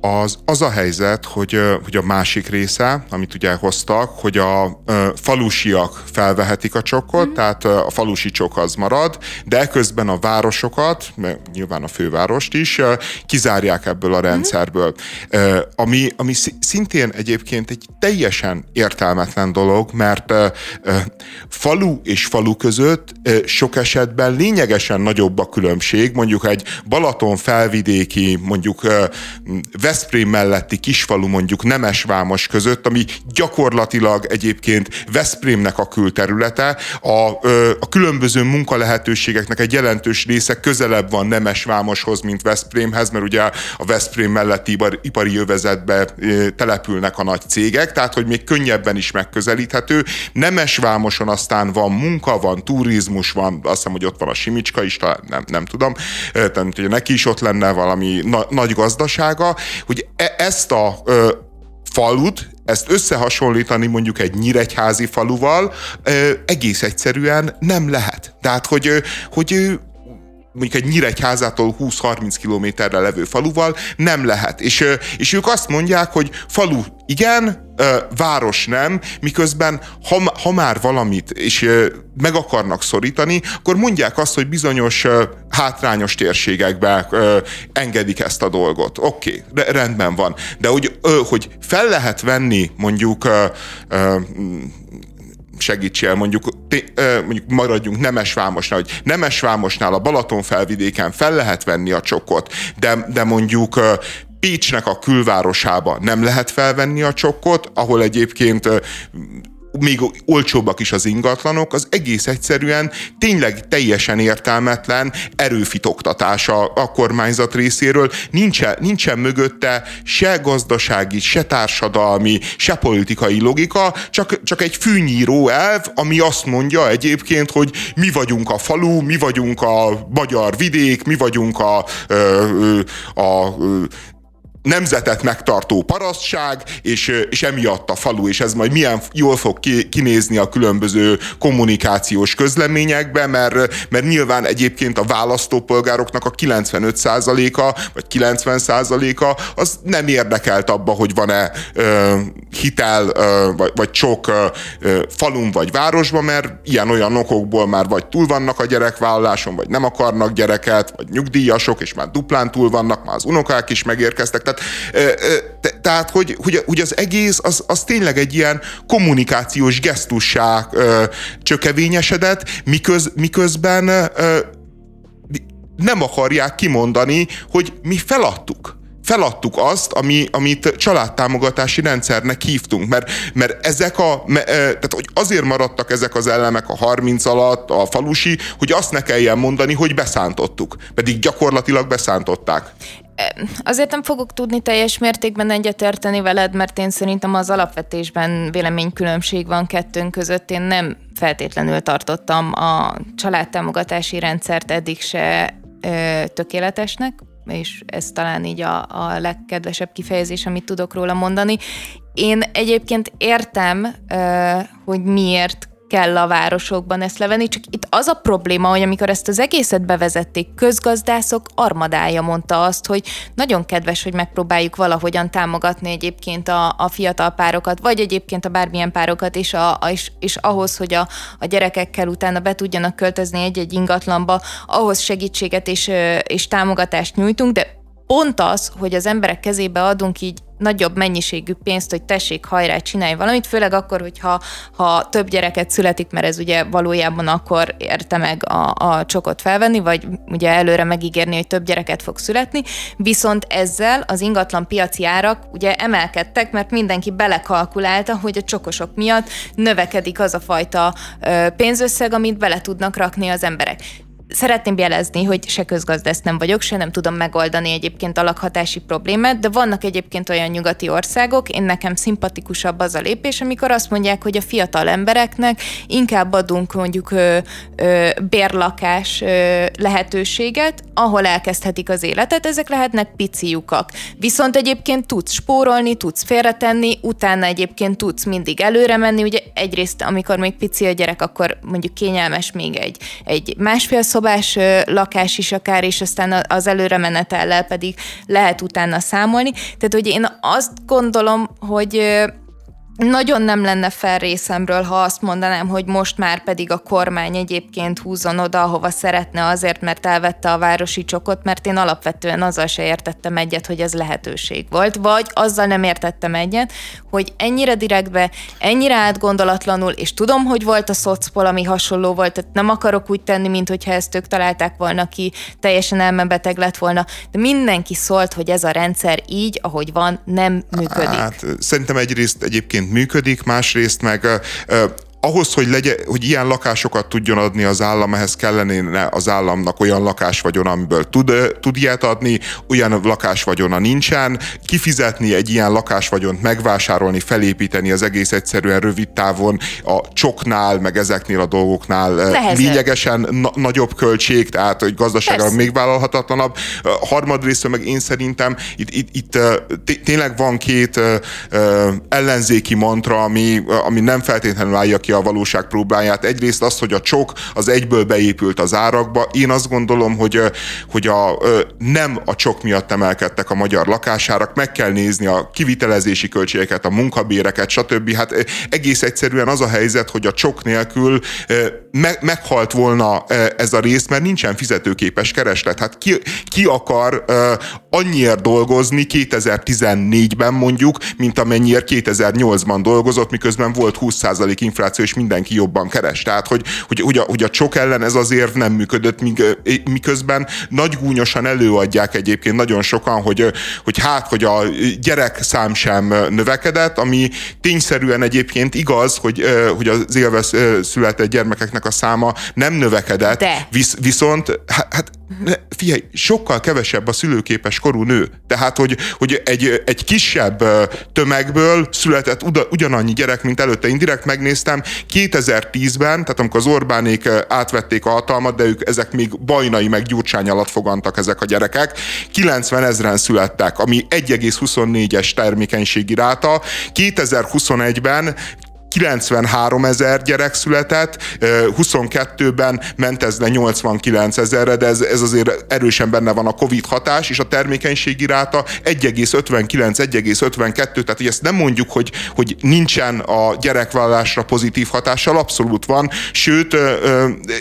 [SPEAKER 1] az, az a helyzet, hogy, hogy a másik része, amit ugye hoztak, hogy a falusiak felvehetik a csokot, mm. tehát a falusi csok az marad, de közben a városokat, nyilván a fővárost is, kizárják ebből a mhm. rendszerből. Mm. Ami, ami szintén egyébként egy teljesen értelmetlen dolog, mert falu és falu között sok esetben lényegesen nagyobb a különbség, mondjuk egy Balaton felvidéki, mondjuk Veszprém melletti kisfalu mondjuk Nemesvámos között, ami gyakorlatilag egyébként Veszprémnek a külterülete, a, a különböző munkalehetőségeknek egy jelentős része közelebb van Nemesvámoshoz, mint Veszprémhez, mert ugye a Veszprém melletti ipar, ipari jövezetbe települnek a nagy cégek, tehát hogy még könnyebben is megközelíthető. Nemesvámoson aztán van munka, van turizmus, van, azt hiszem, hogy ott van a Simicska is, talán nem, nem tudom, tehát hogy neki is ott lenne valami na, nagy gazdasága, hogy e- ezt a ö, falut, ezt összehasonlítani mondjuk egy nyíregyházi faluval ö, egész egyszerűen nem lehet. Tehát, hogy, hogy mondjuk egy Nyíregyházától 20-30 kilométerre levő faluval nem lehet. És, és ők azt mondják, hogy falu igen, város nem, miközben ha, ha már valamit és meg akarnak szorítani, akkor mondják azt, hogy bizonyos hátrányos térségekbe engedik ezt a dolgot. Oké, okay, rendben van. De hogy, hogy fel lehet venni mondjuk segítsél, mondjuk, mondjuk maradjunk Nemesvámosnál, hogy Nemesvámosnál a Balaton felvidéken fel lehet venni a csokot, de, de mondjuk Pécsnek a külvárosába nem lehet felvenni a csokkot, ahol egyébként még olcsóbbak is az ingatlanok, az egész egyszerűen tényleg teljesen értelmetlen erőfitoktatása a kormányzat részéről. Nincsen, nincsen mögötte se gazdasági, se társadalmi, se politikai logika, csak, csak egy fűnyíró elv, ami azt mondja egyébként, hogy mi vagyunk a falu, mi vagyunk a magyar vidék, mi vagyunk a, a, a nemzetet megtartó parasztság, és, és a falu, és ez majd milyen jól fog kinézni a különböző kommunikációs közleményekbe, mert, mert nyilván egyébként a választópolgároknak a 95%-a, vagy 90%-a az nem érdekelt abba, hogy van-e ö, hitel, ö, vagy, vagy sok ö, falun vagy városban, mert ilyen-olyan okokból már vagy túl vannak a gyerekvállaláson, vagy nem akarnak gyereket, vagy nyugdíjasok, és már duplán túl vannak, már az unokák is megérkeztek. Tehát tehát, tehát hogy, hogy, hogy az egész az, az tényleg egy ilyen kommunikációs gesztussá csökevényesedett, miköz, miközben nem akarják kimondani, hogy mi feladtuk feladtuk azt, ami, amit családtámogatási rendszernek hívtunk, mert, mert ezek a, tehát hogy azért maradtak ezek az elemek a 30 alatt, a falusi, hogy azt ne kelljen mondani, hogy beszántottuk, pedig gyakorlatilag beszántották.
[SPEAKER 2] Azért nem fogok tudni teljes mértékben egyetérteni veled, mert én szerintem az alapvetésben véleménykülönbség van kettőnk között. Én nem feltétlenül tartottam a családtámogatási rendszert eddig se ö, tökéletesnek, és ez talán így a, a legkedvesebb kifejezés, amit tudok róla mondani. Én egyébként értem, ö, hogy miért kell a városokban ezt levenni, csak itt az a probléma, hogy amikor ezt az egészet bevezették, közgazdászok armadája mondta azt, hogy nagyon kedves, hogy megpróbáljuk valahogyan támogatni egyébként a, a fiatal párokat, vagy egyébként a bármilyen párokat, és, a, a, és, és ahhoz, hogy a, a gyerekekkel utána be tudjanak költözni egy-egy ingatlanba, ahhoz segítséget és, és támogatást nyújtunk, de pont az, hogy az emberek kezébe adunk így nagyobb mennyiségű pénzt, hogy tessék, hajrá, csinálj valamit, főleg akkor, hogyha ha több gyereket születik, mert ez ugye valójában akkor érte meg a, a csokot felvenni, vagy ugye előre megígérni, hogy több gyereket fog születni, viszont ezzel az ingatlan piaci árak ugye emelkedtek, mert mindenki belekalkulálta, hogy a csokosok miatt növekedik az a fajta pénzösszeg, amit bele tudnak rakni az emberek. Szeretném jelezni, hogy se közgazdász nem vagyok, se nem tudom megoldani egyébként a lakhatási problémát, de vannak egyébként olyan nyugati országok, én nekem szimpatikusabb az a lépés, amikor azt mondják, hogy a fiatal embereknek inkább adunk mondjuk ö, ö, bérlakás ö, lehetőséget, ahol elkezdhetik az életet, ezek lehetnek pici lyukak. Viszont egyébként tudsz spórolni, tudsz félretenni, utána egyébként tudsz mindig előre menni, ugye egyrészt, amikor még pici a gyerek, akkor mondjuk kényelmes még egy, egy másfél szobás lakás is akár, és aztán az előre menetellel pedig lehet utána számolni. Tehát, hogy én azt gondolom, hogy nagyon nem lenne fel részemről, ha azt mondanám, hogy most már pedig a kormány egyébként húzzon oda, ahova szeretne azért, mert elvette a városi csokot, mert én alapvetően azzal se értettem egyet, hogy ez lehetőség volt, vagy azzal nem értettem egyet, hogy ennyire direktbe, ennyire átgondolatlanul, és tudom, hogy volt a szocpol, ami hasonló volt, tehát nem akarok úgy tenni, mint hogyha ezt ők találták volna ki, teljesen elmebeteg lett volna, de mindenki szólt, hogy ez a rendszer így, ahogy van, nem működik. Hát,
[SPEAKER 1] szerintem egyrészt egyébként működik, másrészt meg ahhoz, hogy, legye, hogy ilyen lakásokat tudjon adni az állam, ehhez kellene az államnak olyan lakásvagyona, amiből tud, tud ilyet adni, olyan lakásvagyona nincsen. Kifizetni egy ilyen lakásvagyont, megvásárolni, felépíteni az egész egyszerűen rövid távon a csoknál, meg ezeknél a dolgoknál Nehezebb. lényegesen na- nagyobb költség, tehát hogy gazdaságra még vállalhatatlanabb. Harmadrészt meg én szerintem itt, itt, itt tényleg van két ellenzéki mantra, ami, ami nem feltétlenül állja ki a valóság próbáját. Egyrészt az, hogy a csok az egyből beépült az árakba. Én azt gondolom, hogy, hogy a, nem a csok miatt emelkedtek a magyar lakásárak, meg kell nézni a kivitelezési költségeket, a munkabéreket, stb. Hát egész egyszerűen az a helyzet, hogy a csok nélkül me- meghalt volna ez a rész, mert nincsen fizetőképes kereslet. Hát ki, ki akar annyiért dolgozni 2014-ben mondjuk, mint amennyiért 2008-ban dolgozott, miközben volt 20% infláció és mindenki jobban keres. Tehát, hogy, hogy, hogy, a, hogy a csok ellen ez az érv nem működött, miközben nagy gúnyosan előadják egyébként nagyon sokan, hogy, hogy hát, hogy a gyerek szám sem növekedett, ami tényszerűen egyébként igaz, hogy, hogy az élve született gyermekeknek a száma nem növekedett,
[SPEAKER 2] De.
[SPEAKER 1] Visz, viszont hát figyelj, sokkal kevesebb a szülőképes korú nő. Tehát, hogy, hogy egy, egy kisebb tömegből született ugyanannyi gyerek, mint előtte. Én direkt megnéztem, 2010-ben, tehát amikor az Orbánék átvették a hatalmat, de ők ezek még bajnai meg gyurcsány alatt fogantak ezek a gyerekek, 90 ezeren születtek, ami 1,24-es termékenységi ráta. 2021-ben 93 ezer gyerek született, 22-ben ment ez le 89 ezerre, de ez, ez azért erősen benne van a Covid hatás, és a termékenységi ráta 1,59-1,52, tehát hogy ezt nem mondjuk, hogy, hogy nincsen a gyerekvállalásra pozitív hatással, abszolút van, sőt,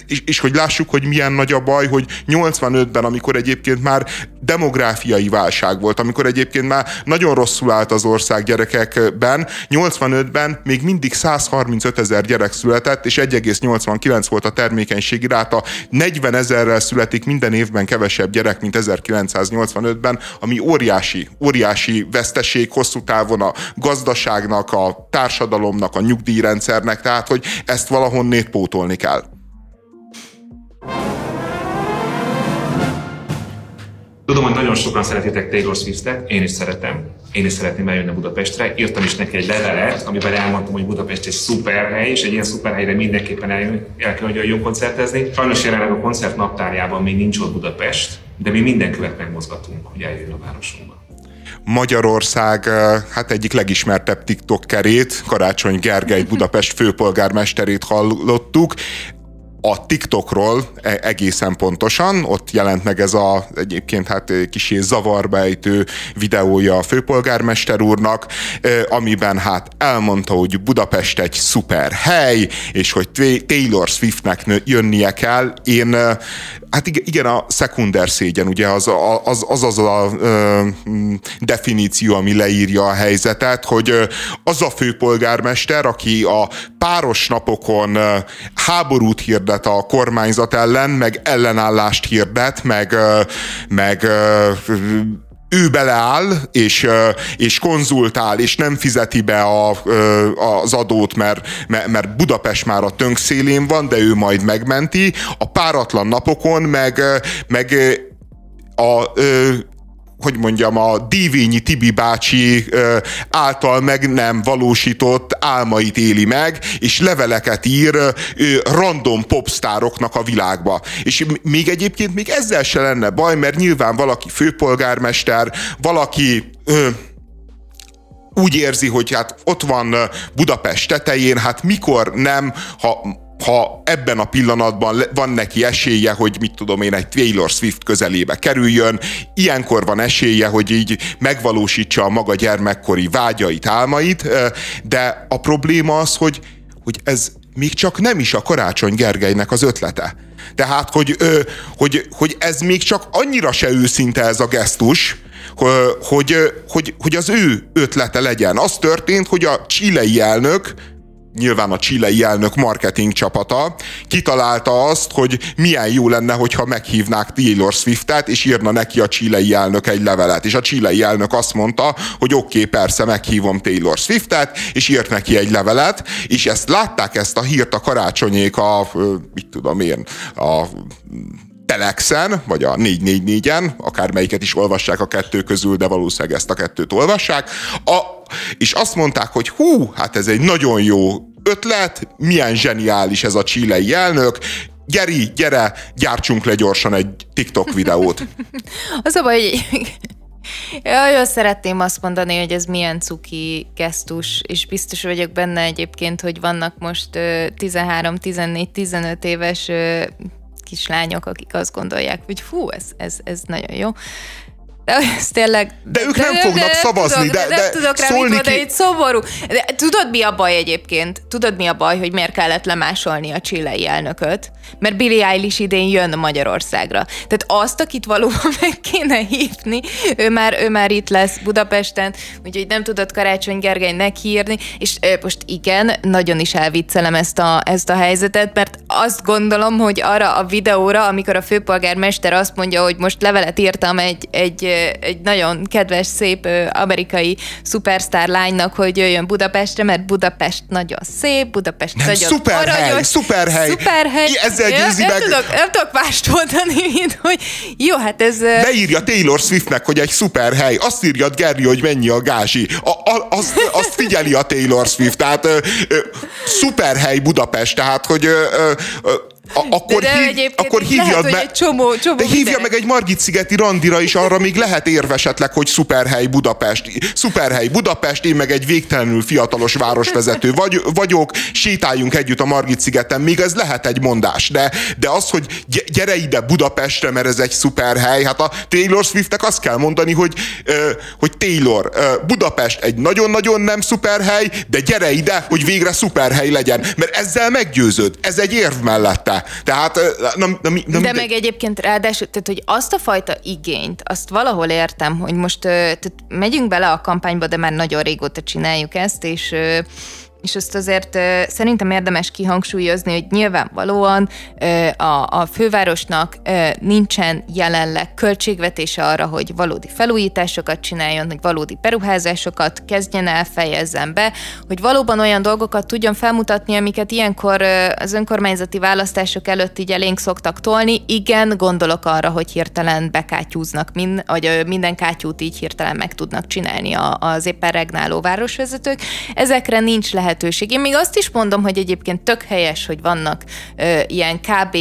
[SPEAKER 1] és, és hogy lássuk, hogy milyen nagy a baj, hogy 85-ben, amikor egyébként már demográfiai válság volt, amikor egyébként már nagyon rosszul állt az ország gyerekekben, 85-ben még mindig 135 ezer gyerek született, és 1,89 volt a termékenységi ráta. 40 ezerrel születik minden évben kevesebb gyerek, mint 1985-ben, ami óriási, óriási veszteség hosszú távon a gazdaságnak, a társadalomnak, a nyugdíjrendszernek, tehát hogy ezt valahonnét pótolni kell.
[SPEAKER 3] Tudom, hogy nagyon sokan szeretitek Taylor Swift-et, én is szeretem. Én is szeretném eljönni Budapestre. Írtam is neki egy levelet, amiben elmondtam, hogy Budapest egy szuper hely, és egy ilyen szuper helyre mindenképpen el, el kell, hogy jöjjön koncertezni. Sajnos jelenleg a koncert naptárjában még nincs ott Budapest, de mi minden követ megmozgatunk, hogy eljöjjön a városunkba.
[SPEAKER 1] Magyarország hát egyik legismertebb TikTokkerét, Karácsony Gergely Budapest főpolgármesterét hallottuk a TikTokról e, egészen pontosan, ott jelent meg ez a egyébként hát kisé zavarbejtő videója a főpolgármester úrnak, amiben hát elmondta, hogy Budapest egy szuper hely, és hogy Taylor Swiftnek jönnie kell. Én Hát igen, a szekunder szégyen, ugye az az, az, az a ö, definíció, ami leírja a helyzetet, hogy az a főpolgármester, aki a páros napokon háborút hirdet a kormányzat ellen, meg ellenállást hirdet, meg, meg ő beleáll, és, és konzultál, és nem fizeti be a, az adót, mert, mert Budapest már a tönk szélén van, de ő majd megmenti. A páratlan napokon meg, meg a hogy mondjam, a Dívényi Tibi bácsi által meg nem valósított álmait éli meg, és leveleket ír random popstároknak a világba. És még egyébként még ezzel se lenne baj, mert nyilván valaki főpolgármester, valaki úgy érzi, hogy hát ott van Budapest tetején, hát mikor nem, ha ha ebben a pillanatban van neki esélye, hogy mit tudom én, egy Taylor Swift közelébe kerüljön, ilyenkor van esélye, hogy így megvalósítsa a maga gyermekkori vágyait, álmait, de a probléma az, hogy, hogy ez még csak nem is a Karácsony Gergelynek az ötlete. Tehát, hogy, hogy, hogy ez még csak annyira se őszinte ez a gesztus, hogy, hogy, hogy az ő ötlete legyen. Az történt, hogy a csilei elnök nyilván a csilei elnök marketing csapata kitalálta azt, hogy milyen jó lenne, hogyha meghívnák Taylor Swiftet, és írna neki a csilei elnök egy levelet. És a csilei elnök azt mondta, hogy oké, okay, persze, meghívom Taylor Swiftet, és írt neki egy levelet, és ezt látták ezt a hírt a karácsonyék a, mit tudom én, a Telexen, vagy a 444-en, akármelyiket is olvassák a kettő közül, de valószínűleg ezt a kettőt olvassák, a, és azt mondták, hogy hú, hát ez egy nagyon jó ötlet, milyen zseniális ez a csilei elnök, Geri, gyere, gyártsunk le gyorsan egy TikTok videót.
[SPEAKER 2] az a baj, hogy Jaj, szeretném azt mondani, hogy ez milyen cuki gesztus, és biztos vagyok benne egyébként, hogy vannak most 13, 14, 15 éves kislányok, akik azt gondolják, hogy fú, ez, ez, ez nagyon jó. De ez tényleg...
[SPEAKER 1] De ők nem fognak szavazni,
[SPEAKER 2] tudok,
[SPEAKER 1] de,
[SPEAKER 2] de,
[SPEAKER 1] de
[SPEAKER 2] tudok rá
[SPEAKER 1] szólni
[SPEAKER 2] mit
[SPEAKER 1] ki...
[SPEAKER 2] mondani, hogy szomorú. De tudod, mi a baj egyébként? Tudod, mi a baj, hogy miért kellett lemásolni a csilei elnököt? Mert Billy Eilish idén jön Magyarországra. Tehát azt, akit valóban meg kéne hívni, ő már, ő már itt lesz Budapesten, úgyhogy nem tudott Karácsony Gergelynek hírni, és most igen, nagyon is elviccelem ezt a, ezt a helyzetet, mert azt gondolom, hogy arra a videóra, amikor a főpolgármester azt mondja, hogy most levelet írtam egy, egy, egy nagyon kedves, szép amerikai szupersztár lánynak, hogy jöjjön Budapestre, mert Budapest nagyon szép, Budapest
[SPEAKER 1] Nem,
[SPEAKER 2] nagyon
[SPEAKER 1] szuperhely,
[SPEAKER 2] aranyos,
[SPEAKER 1] szuperhely.
[SPEAKER 2] szuperhely.
[SPEAKER 1] Ezzel
[SPEAKER 2] Ja,
[SPEAKER 1] győzi
[SPEAKER 2] nem
[SPEAKER 1] meg-
[SPEAKER 2] Tudok, nem tudok mást mondani, mint hogy jó, hát ez... ö,
[SPEAKER 1] Leírja Taylor Swiftnek, hogy egy szuper hely. Azt írja Gerri, hogy mennyi a gázsi. A, a, azt, azt figyeli a Taylor Swift. Tehát ö, ö, szuper hely Budapest. Tehát, hogy ö, ö, ö, a, akkor,
[SPEAKER 2] de
[SPEAKER 1] hív,
[SPEAKER 2] egyébként
[SPEAKER 1] akkor hívjad
[SPEAKER 2] lehet,
[SPEAKER 1] meg,
[SPEAKER 2] egy csomó- csomó
[SPEAKER 1] de hívja meg egy Margit-szigeti randira is, arra még lehet érv esetleg, hogy szuperhely Budapest. Szuperhely Budapest, én meg egy végtelenül fiatalos városvezető vagy, vagyok, sétáljunk együtt a Margit-szigeten, még ez lehet egy mondás, de, de az, hogy gy- gyere ide Budapestre, mert ez egy szuperhely, hát a Taylor Swiftnek azt kell mondani, hogy, hogy Taylor, Budapest egy nagyon-nagyon nem szuperhely, de gyere ide, hogy végre szuperhely legyen, mert ezzel meggyőződ, ez egy érv mellette. Tehát, na, na, na, na,
[SPEAKER 2] De meg egyébként ráadásul, tehát hogy azt a fajta igényt, azt valahol értem, hogy most tehát megyünk bele a kampányba, de már nagyon régóta csináljuk ezt, és és azt azért szerintem érdemes kihangsúlyozni, hogy nyilvánvalóan a, a fővárosnak nincsen jelenleg költségvetése arra, hogy valódi felújításokat csináljon, hogy valódi beruházásokat kezdjen el, fejezzen be, hogy valóban olyan dolgokat tudjon felmutatni, amiket ilyenkor az önkormányzati választások előtt így elénk szoktak tolni. Igen, gondolok arra, hogy hirtelen bekátyúznak, min, vagy minden kátyút így hirtelen meg tudnak csinálni az éppen regnáló városvezetők. Ezekre nincs lehetőség. Én még azt is mondom, hogy egyébként tök helyes, hogy vannak ö, ilyen kb.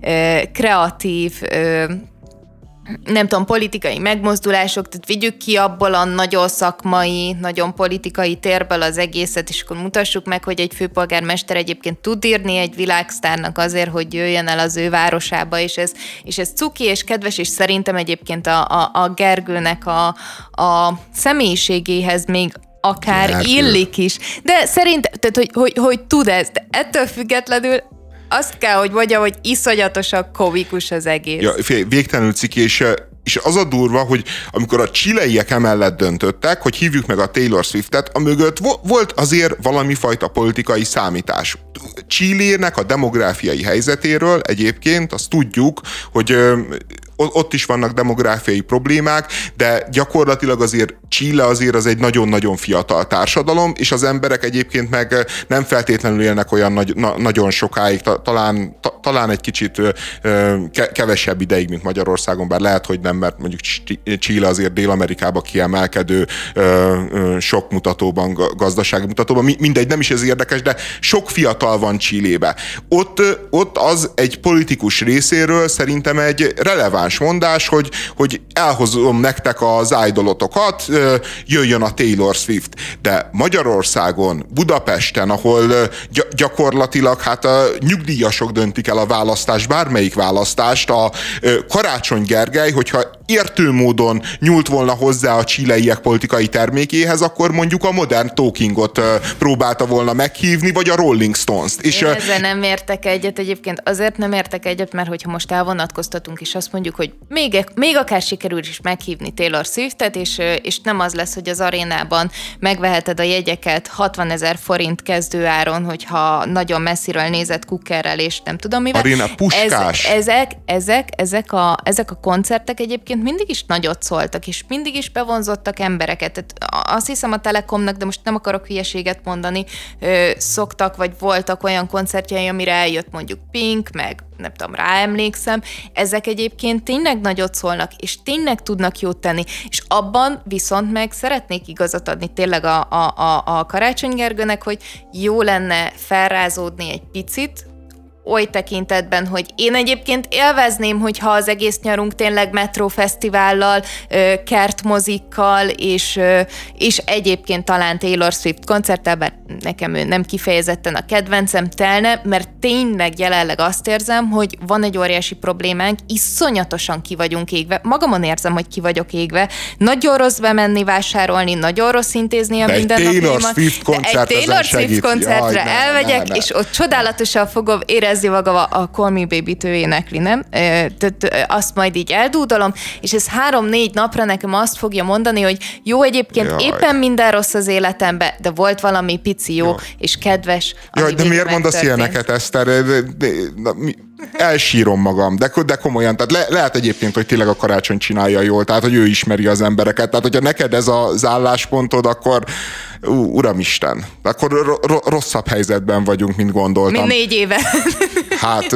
[SPEAKER 2] Ö, kreatív ö, nem tudom, politikai megmozdulások, tehát vigyük ki abból a nagyon szakmai, nagyon politikai térből az egészet, és akkor mutassuk meg, hogy egy főpolgármester egyébként tud írni egy világsztárnak azért, hogy jöjjön el az ő városába, és ez, és ez cuki és kedves, és szerintem egyébként a, a, a Gergőnek a, a személyiségéhez még akár
[SPEAKER 1] Gergő.
[SPEAKER 2] illik is. De szerint, tehát, hogy, hogy, hogy tud ez, de ettől függetlenül azt kell, hogy mondjam, hogy iszonyatosan komikus az egész.
[SPEAKER 1] Ja, fél- végtelenül ciki, és, eh, és az a durva, hogy amikor a csileiek emellett döntöttek, hogy hívjuk meg a Taylor Swiftet, a mögött vo- volt azért valami fajta politikai számítás. Csillének a demográfiai helyzetéről egyébként azt tudjuk, hogy o- ott is vannak demográfiai problémák, de gyakorlatilag azért Chile azért az egy nagyon-nagyon fiatal társadalom, és az emberek egyébként meg nem feltétlenül élnek olyan nagy, na, nagyon sokáig, ta, talán, ta, talán egy kicsit kevesebb ideig, mint Magyarországon, bár lehet, hogy nem, mert mondjuk Ch- Chile azért Dél-Amerikába kiemelkedő sok mutatóban, ga- gazdasági mutatóban, Mi- mindegy, nem is ez érdekes, de sok fiatal van Chilébe. Ott, ott az egy politikus részéről szerintem egy releváns mondás, hogy, hogy elhozom nektek az idolotokat, jöjjön a Taylor Swift. De Magyarországon, Budapesten, ahol gyakorlatilag hát a nyugdíjasok döntik el a választást, bármelyik választást, a Karácsony Gergely, hogyha értő módon nyúlt volna hozzá a csileiek politikai termékéhez, akkor mondjuk a Modern Talkingot próbálta volna meghívni, vagy a Rolling Stones-t. És,
[SPEAKER 2] Én ezzel nem értek egyet, egyébként azért nem értek egyet, mert hogyha most elvonatkoztatunk, és azt mondjuk, hogy még, még akár sikerül is meghívni Taylor Swiftet, és, és nem az lesz, hogy az arénában megveheted a jegyeket 60 ezer forint kezdőáron, hogyha nagyon messziről nézett kukerrel, és nem tudom mivel.
[SPEAKER 1] Aréna puskás.
[SPEAKER 2] Ez, ezek, ezek, ezek, a, ezek a koncertek egyébként mindig is nagyot szóltak, és mindig is bevonzottak embereket. Tehát azt hiszem a Telekomnak, de most nem akarok hülyeséget mondani, ö, szoktak, vagy voltak olyan koncertjei, amire eljött mondjuk Pink, meg nem tudom, ráemlékszem, ezek egyébként tényleg nagyot szólnak, és tényleg tudnak jót tenni, és abban viszont meg szeretnék igazat adni tényleg a, a, a, a Karácsony Gergőnek, hogy jó lenne felrázódni egy picit, oly tekintetben, hogy én egyébként élvezném, hogyha az egész nyarunk tényleg metrófesztivállal, kertmozikkal, és, és egyébként talán Taylor Swift koncerttel, bár nekem ő nem kifejezetten a kedvencem telne, mert tényleg jelenleg azt érzem, hogy van egy óriási problémánk, iszonyatosan ki vagyunk égve. Magamon érzem, hogy ki vagyok égve. Nagyon rossz bemenni vásárolni, nagyon rossz intézni a mindennapjaimat.
[SPEAKER 1] Taylor Swift koncert
[SPEAKER 2] egy Taylor Swift koncertre Jaj, elmegyek, ne, ne. és ott csodálatosan fogom érezni magam a, a Call Me Baby-t ő énekli, nem? Tehát azt majd így eldúdolom, és ez három-négy napra nekem azt fogja mondani, hogy jó, egyébként Jaj. éppen minden rossz az életemben, de volt valami pici jó, jó. és kedves.
[SPEAKER 1] Jaj, de miért mondasz ilyeneket, Eszter? Elsírom magam, de, de komolyan, tehát le, lehet egyébként, hogy tényleg a karácsony csinálja jól, tehát hogy ő ismeri az embereket, tehát hogyha neked ez az álláspontod, akkor ú, uramisten, akkor rosszabb helyzetben vagyunk, mint gondoltam.
[SPEAKER 2] Mint négy éve.
[SPEAKER 1] Hát,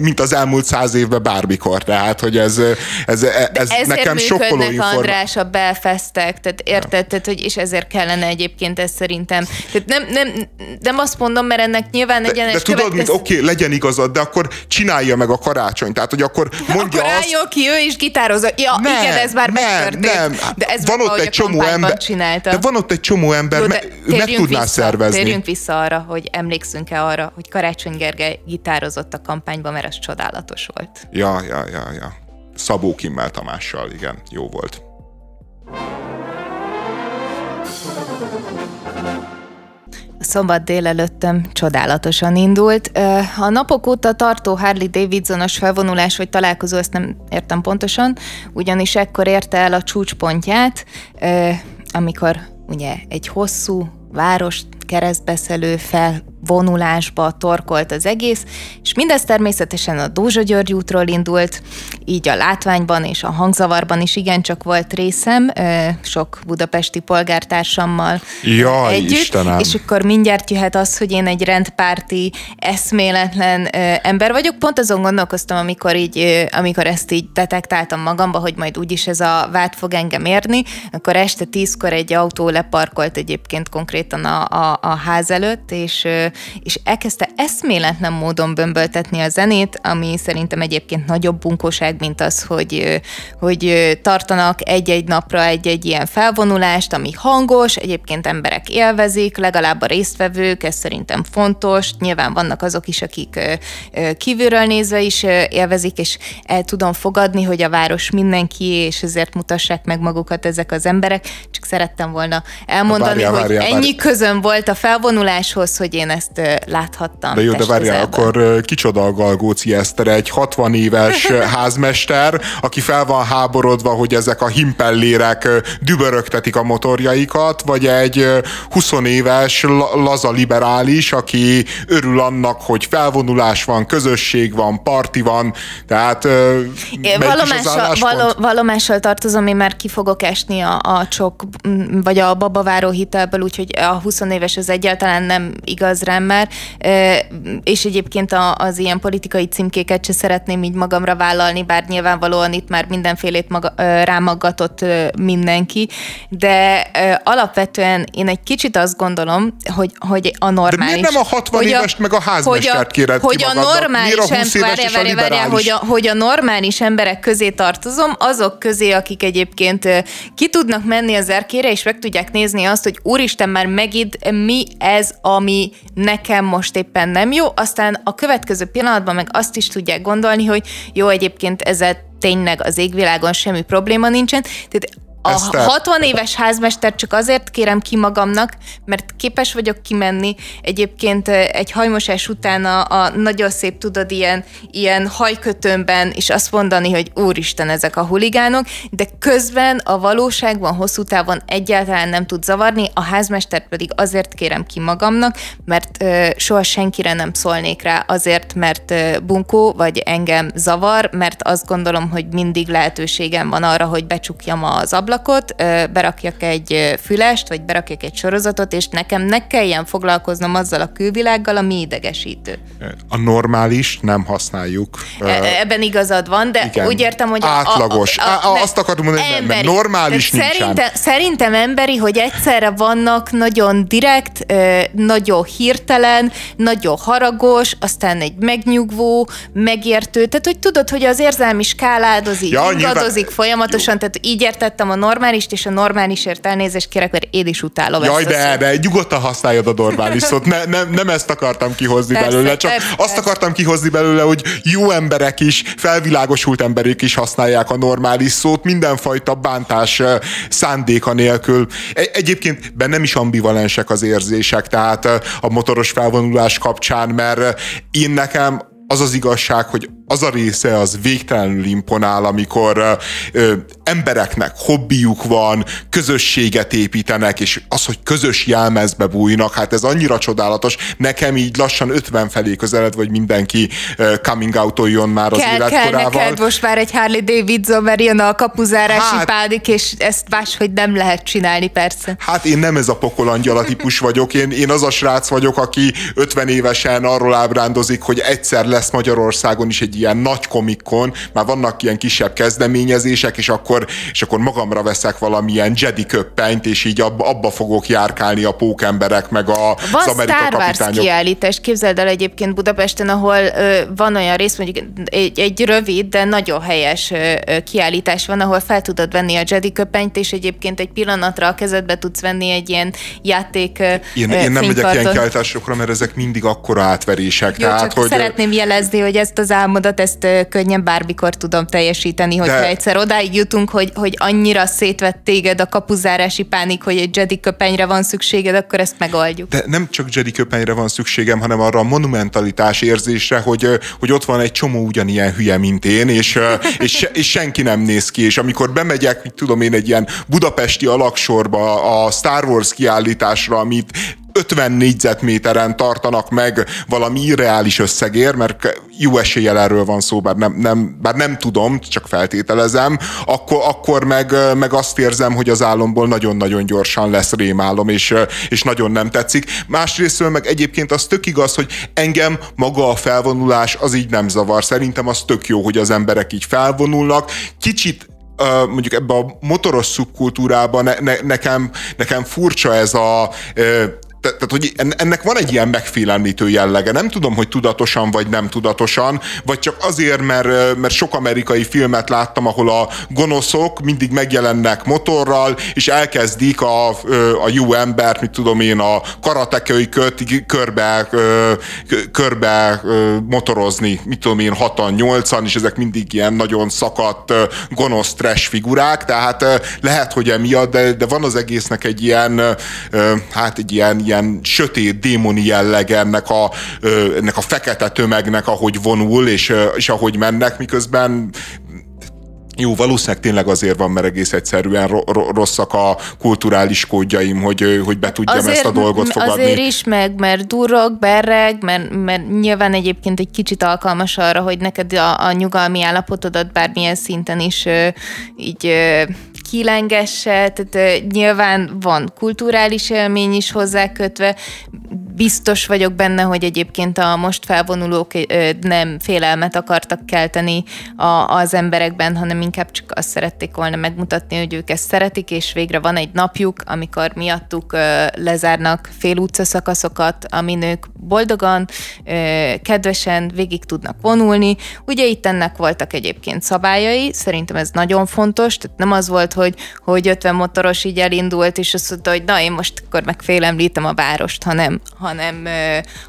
[SPEAKER 1] mint az elmúlt száz évben bármikor, tehát, hogy ez, ez, ez nekem sokkoló információ.
[SPEAKER 2] András a belfesztek, tehát érted, tehát, hogy, és ezért kellene egyébként ez szerintem. Tehát nem, nem, nem azt mondom, mert ennek nyilván
[SPEAKER 1] egy De, de tudod, következ... oké, okay, legyen igazad, de akkor csinálja meg a karácsony, tehát, hogy akkor mondja
[SPEAKER 2] akkor
[SPEAKER 1] azt...
[SPEAKER 2] ki, ő is gitározza. Ja, nem, igen, ez már
[SPEAKER 1] nem, megtörtént. Nem, de ez van ott egy csomó ember, csinálta. de van ott egy csomó ember, Jó, meg tudná vissza, szervezni.
[SPEAKER 2] Térjünk vissza arra, hogy emlékszünk-e arra, hogy Karácsony Gergely gitározott a kampányban, mert ez csodálatos volt.
[SPEAKER 1] Ja, ja, ja, ja. Szabó Kimmel Tamással, igen, jó volt.
[SPEAKER 2] A szombat délelőttem csodálatosan indult. A napok óta tartó Harley Davidsonos felvonulás vagy találkozó, ezt nem értem pontosan, ugyanis ekkor érte el a csúcspontját, amikor ugye egy hosszú várost keresztbeszelő fel vonulásba torkolt az egész, és mindez természetesen a Dózsa György útról indult, így a látványban és a hangzavarban is igencsak volt részem, sok budapesti polgártársammal
[SPEAKER 1] Jaj,
[SPEAKER 2] együtt,
[SPEAKER 1] Istenem.
[SPEAKER 2] és akkor mindjárt jöhet az, hogy én egy rendpárti, eszméletlen ember vagyok. Pont azon gondolkoztam, amikor, így, amikor ezt így detektáltam magamba, hogy majd úgyis ez a vád fog engem érni, akkor este tízkor egy autó leparkolt egyébként konkrétan a, a, a ház előtt, és és elkezdte eszméletlen módon bömböltetni a zenét, ami szerintem egyébként nagyobb bunkóság, mint az, hogy, hogy tartanak egy-egy napra egy-egy ilyen felvonulást, ami hangos, egyébként emberek élvezik, legalább a résztvevők, ez szerintem fontos, nyilván vannak azok is, akik kívülről nézve is élvezik, és el tudom fogadni, hogy a város mindenki, és ezért mutassák meg magukat ezek az emberek, csak szerettem volna elmondani, várjál, hogy várjál, ennyi közön volt a felvonuláshoz, hogy én ezt láthattam.
[SPEAKER 1] De jó, de várjál, akkor kicsoda a Galgóci Eszter, egy 60 éves házmester, aki fel van háborodva, hogy ezek a himpellérek dübörögtetik a motorjaikat, vagy egy 20 éves laza liberális, aki örül annak, hogy felvonulás van, közösség van, parti van, tehát
[SPEAKER 2] valomással, való, valomással tartozom, én már ki fogok esni a, a csok, vagy a babaváró hitelből, úgyhogy a 20 éves az egyáltalán nem igaz rám már, és egyébként az ilyen politikai címkéket se szeretném így magamra vállalni, bár nyilvánvalóan itt már mindenfélét maga, rámaggatott mindenki, de alapvetően én egy kicsit azt gondolom, hogy, hogy a normális... De
[SPEAKER 1] miért nem a 60 évest meg a házmestert kéred
[SPEAKER 2] hogy a normális,
[SPEAKER 1] a 20 éves várja, várja,
[SPEAKER 2] hogy, a, hogy a normális emberek közé tartozom, azok közé, akik egyébként ki tudnak menni az erkére, és meg tudják nézni azt, hogy úristen, már megint mi ez, ami nekem most éppen nem jó, aztán a következő pillanatban meg azt is tudják gondolni, hogy jó, egyébként ezzel tényleg az égvilágon semmi probléma nincsen. Tehát a Eszter. 60 éves házmester csak azért kérem ki magamnak, mert képes vagyok kimenni egyébként egy hajmosás után a, a nagyon szép, tudod, ilyen, ilyen hajkötőmben, és azt mondani, hogy úristen, ezek a huligánok, de közben a valóságban hosszú távon egyáltalán nem tud zavarni, a házmestert pedig azért kérem ki magamnak, mert ö, soha senkire nem szólnék rá azért, mert ö, bunkó vagy engem zavar, mert azt gondolom, hogy mindig lehetőségem van arra, hogy becsukjam az ablakot, ablakot, berakjak egy fülest, vagy berakjak egy sorozatot, és nekem ne kelljen foglalkoznom azzal a külvilággal, ami idegesítő.
[SPEAKER 1] A normális nem használjuk.
[SPEAKER 2] E- ebben igazad van, de Igen. úgy értem, hogy...
[SPEAKER 1] Átlagos. A, a, a, a, azt akartam mondani, hogy nem, normális nincsen.
[SPEAKER 2] Szerintem, szerintem emberi, hogy egyszerre vannak nagyon direkt, nagyon hirtelen, nagyon haragos, aztán egy megnyugvó, megértő, tehát hogy tudod, hogy az érzelmi skáládozik, ja, ingadozik nyilván... folyamatosan, tehát így értettem a normálist, és a normálisért elnézést kérek, mert én is utálom
[SPEAKER 1] Jaj, ezt de, de nyugodtan használjad a normális szót, ne, nem, nem ezt akartam kihozni persze, belőle, csak persze, azt akartam kihozni belőle, hogy jó emberek is, felvilágosult emberek is használják a normális szót, mindenfajta bántás szándéka nélkül. Egyébként bennem is ambivalensek az érzések, tehát a motoros felvonulás kapcsán, mert én nekem az az igazság, hogy az a része az végtelenül imponál, amikor ö, embereknek hobbiuk van, közösséget építenek, és az, hogy közös jelmezbe bújnak, hát ez annyira csodálatos. Nekem így lassan 50 felé közeled, vagy mindenki ö, coming out már az kell, életkorával.
[SPEAKER 2] Kell neked most már egy Harley Davidson, mert jön a kapuzárási hát, pádik, és ezt máshogy nem lehet csinálni, persze.
[SPEAKER 1] Hát én nem ez a pokolangyala típus vagyok, én, én az a srác vagyok, aki 50 évesen arról ábrándozik, hogy egyszer lesz Magyarországon is egy ilyen nagy komikon, már vannak ilyen kisebb kezdeményezések, és akkor, és akkor magamra veszek valamilyen Jedi köppenyt, és így abba, abba fogok járkálni a pókemberek, meg a,
[SPEAKER 2] van az Amerika Star Wars kapitányok. kiállítás, képzeld el egyébként Budapesten, ahol ö, van olyan rész, mondjuk egy, egy rövid, de nagyon helyes ö, kiállítás van, ahol fel tudod venni a Jedi köpenyt, és egyébként egy pillanatra a kezedbe tudsz venni egy ilyen játék
[SPEAKER 1] Én, én nem megyek ilyen kiállításokra, mert ezek mindig akkora átverések.
[SPEAKER 2] Jó, tehát, csak hogy... szeretném jelezni, hogy ezt az álmodat, ezt könnyen bármikor tudom teljesíteni, hogyha De... egyszer odáig jutunk, hogy, hogy annyira szétvett téged a kapuzárási pánik, hogy egy Jedi köpenyre van szükséged, akkor ezt megoldjuk.
[SPEAKER 1] De nem csak Jedi köpenyre van szükségem, hanem arra a monumentalitás érzésre, hogy, hogy ott van egy csomó ugyanilyen hülye, mint én, és, és, és senki nem néz ki, és amikor bemegyek, tudom én, egy ilyen budapesti alaksorba a Star Wars kiállításra, amit 50 négyzetméteren tartanak meg valami irreális összegér, mert jó eséllyel erről van szó, bár nem, nem, bár nem tudom, csak feltételezem, akkor, akkor meg, meg azt érzem, hogy az álomból nagyon-nagyon gyorsan lesz rémálom, és, és nagyon nem tetszik. Másrésztről meg egyébként az tök igaz, hogy engem maga a felvonulás az így nem zavar. Szerintem az tök jó, hogy az emberek így felvonulnak. Kicsit mondjuk ebbe a motoros szubkultúrában ne, ne, nekem, nekem furcsa ez a tehát, hogy ennek van egy ilyen megfélemlítő jellege. Nem tudom, hogy tudatosan vagy nem tudatosan, vagy csak azért, mert, mert sok amerikai filmet láttam, ahol a gonoszok mindig megjelennek motorral, és elkezdik a, a jó embert, mit tudom én, a karatekölyköt körbe, körbe motorozni, mit tudom én, hatan, nyolcan, és ezek mindig ilyen nagyon szakadt, gonosz trash figurák, tehát lehet, hogy emiatt, de, de van az egésznek egy ilyen, hát egy ilyen, ilyen sötét, démoni jelleg ennek a, ennek a fekete tömegnek, ahogy vonul, és, és ahogy mennek, miközben jó, valószínűleg tényleg azért van, mert egész egyszerűen rosszak a kulturális kódjaim, hogy, hogy be tudjam azért, ezt a dolgot fogadni.
[SPEAKER 2] Azért is meg, mert durrog, berreg, mert, mert nyilván egyébként egy kicsit alkalmas arra, hogy neked a, a nyugalmi állapotodat bármilyen szinten is így kilengesse, tehát nyilván van kulturális élmény is hozzá kötve, biztos vagyok benne, hogy egyébként a most felvonulók nem félelmet akartak kelteni az emberekben, hanem inkább csak azt szerették volna megmutatni, hogy ők ezt szeretik, és végre van egy napjuk, amikor miattuk lezárnak fél utca szakaszokat, amin ők boldogan, kedvesen végig tudnak vonulni. Ugye itt ennek voltak egyébként szabályai, szerintem ez nagyon fontos, tehát nem az volt, hogy, hogy 50 motoros így elindult, és azt mondta, hogy na, én most akkor meg félemlítem a várost, hanem, hanem,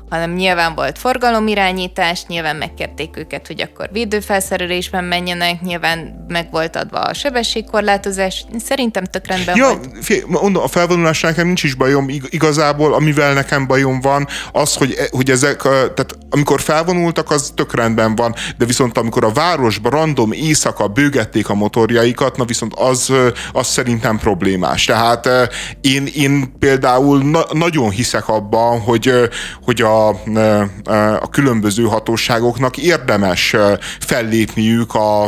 [SPEAKER 2] hanem nyilván volt forgalomirányítás, nyilván megkérték őket, hogy akkor védőfelszerelésben menjenek, nyilván meg volt adva a sebességkorlátozás, szerintem tök rendben
[SPEAKER 1] ja,
[SPEAKER 2] volt.
[SPEAKER 1] Fél, mondom, a felvonulás nekem nincs is bajom, igazából amivel nekem bajom van, az, hogy, e, hogy ezek, tehát amikor felvonultak, az tök rendben van, de viszont amikor a városba random éjszaka bőgették a motorjaikat, na viszont az, az szerintem problémás. Tehát én, én például na, nagyon hiszek abban, hogy, hogy a, a különböző hatóságoknak érdemes fellépniük a,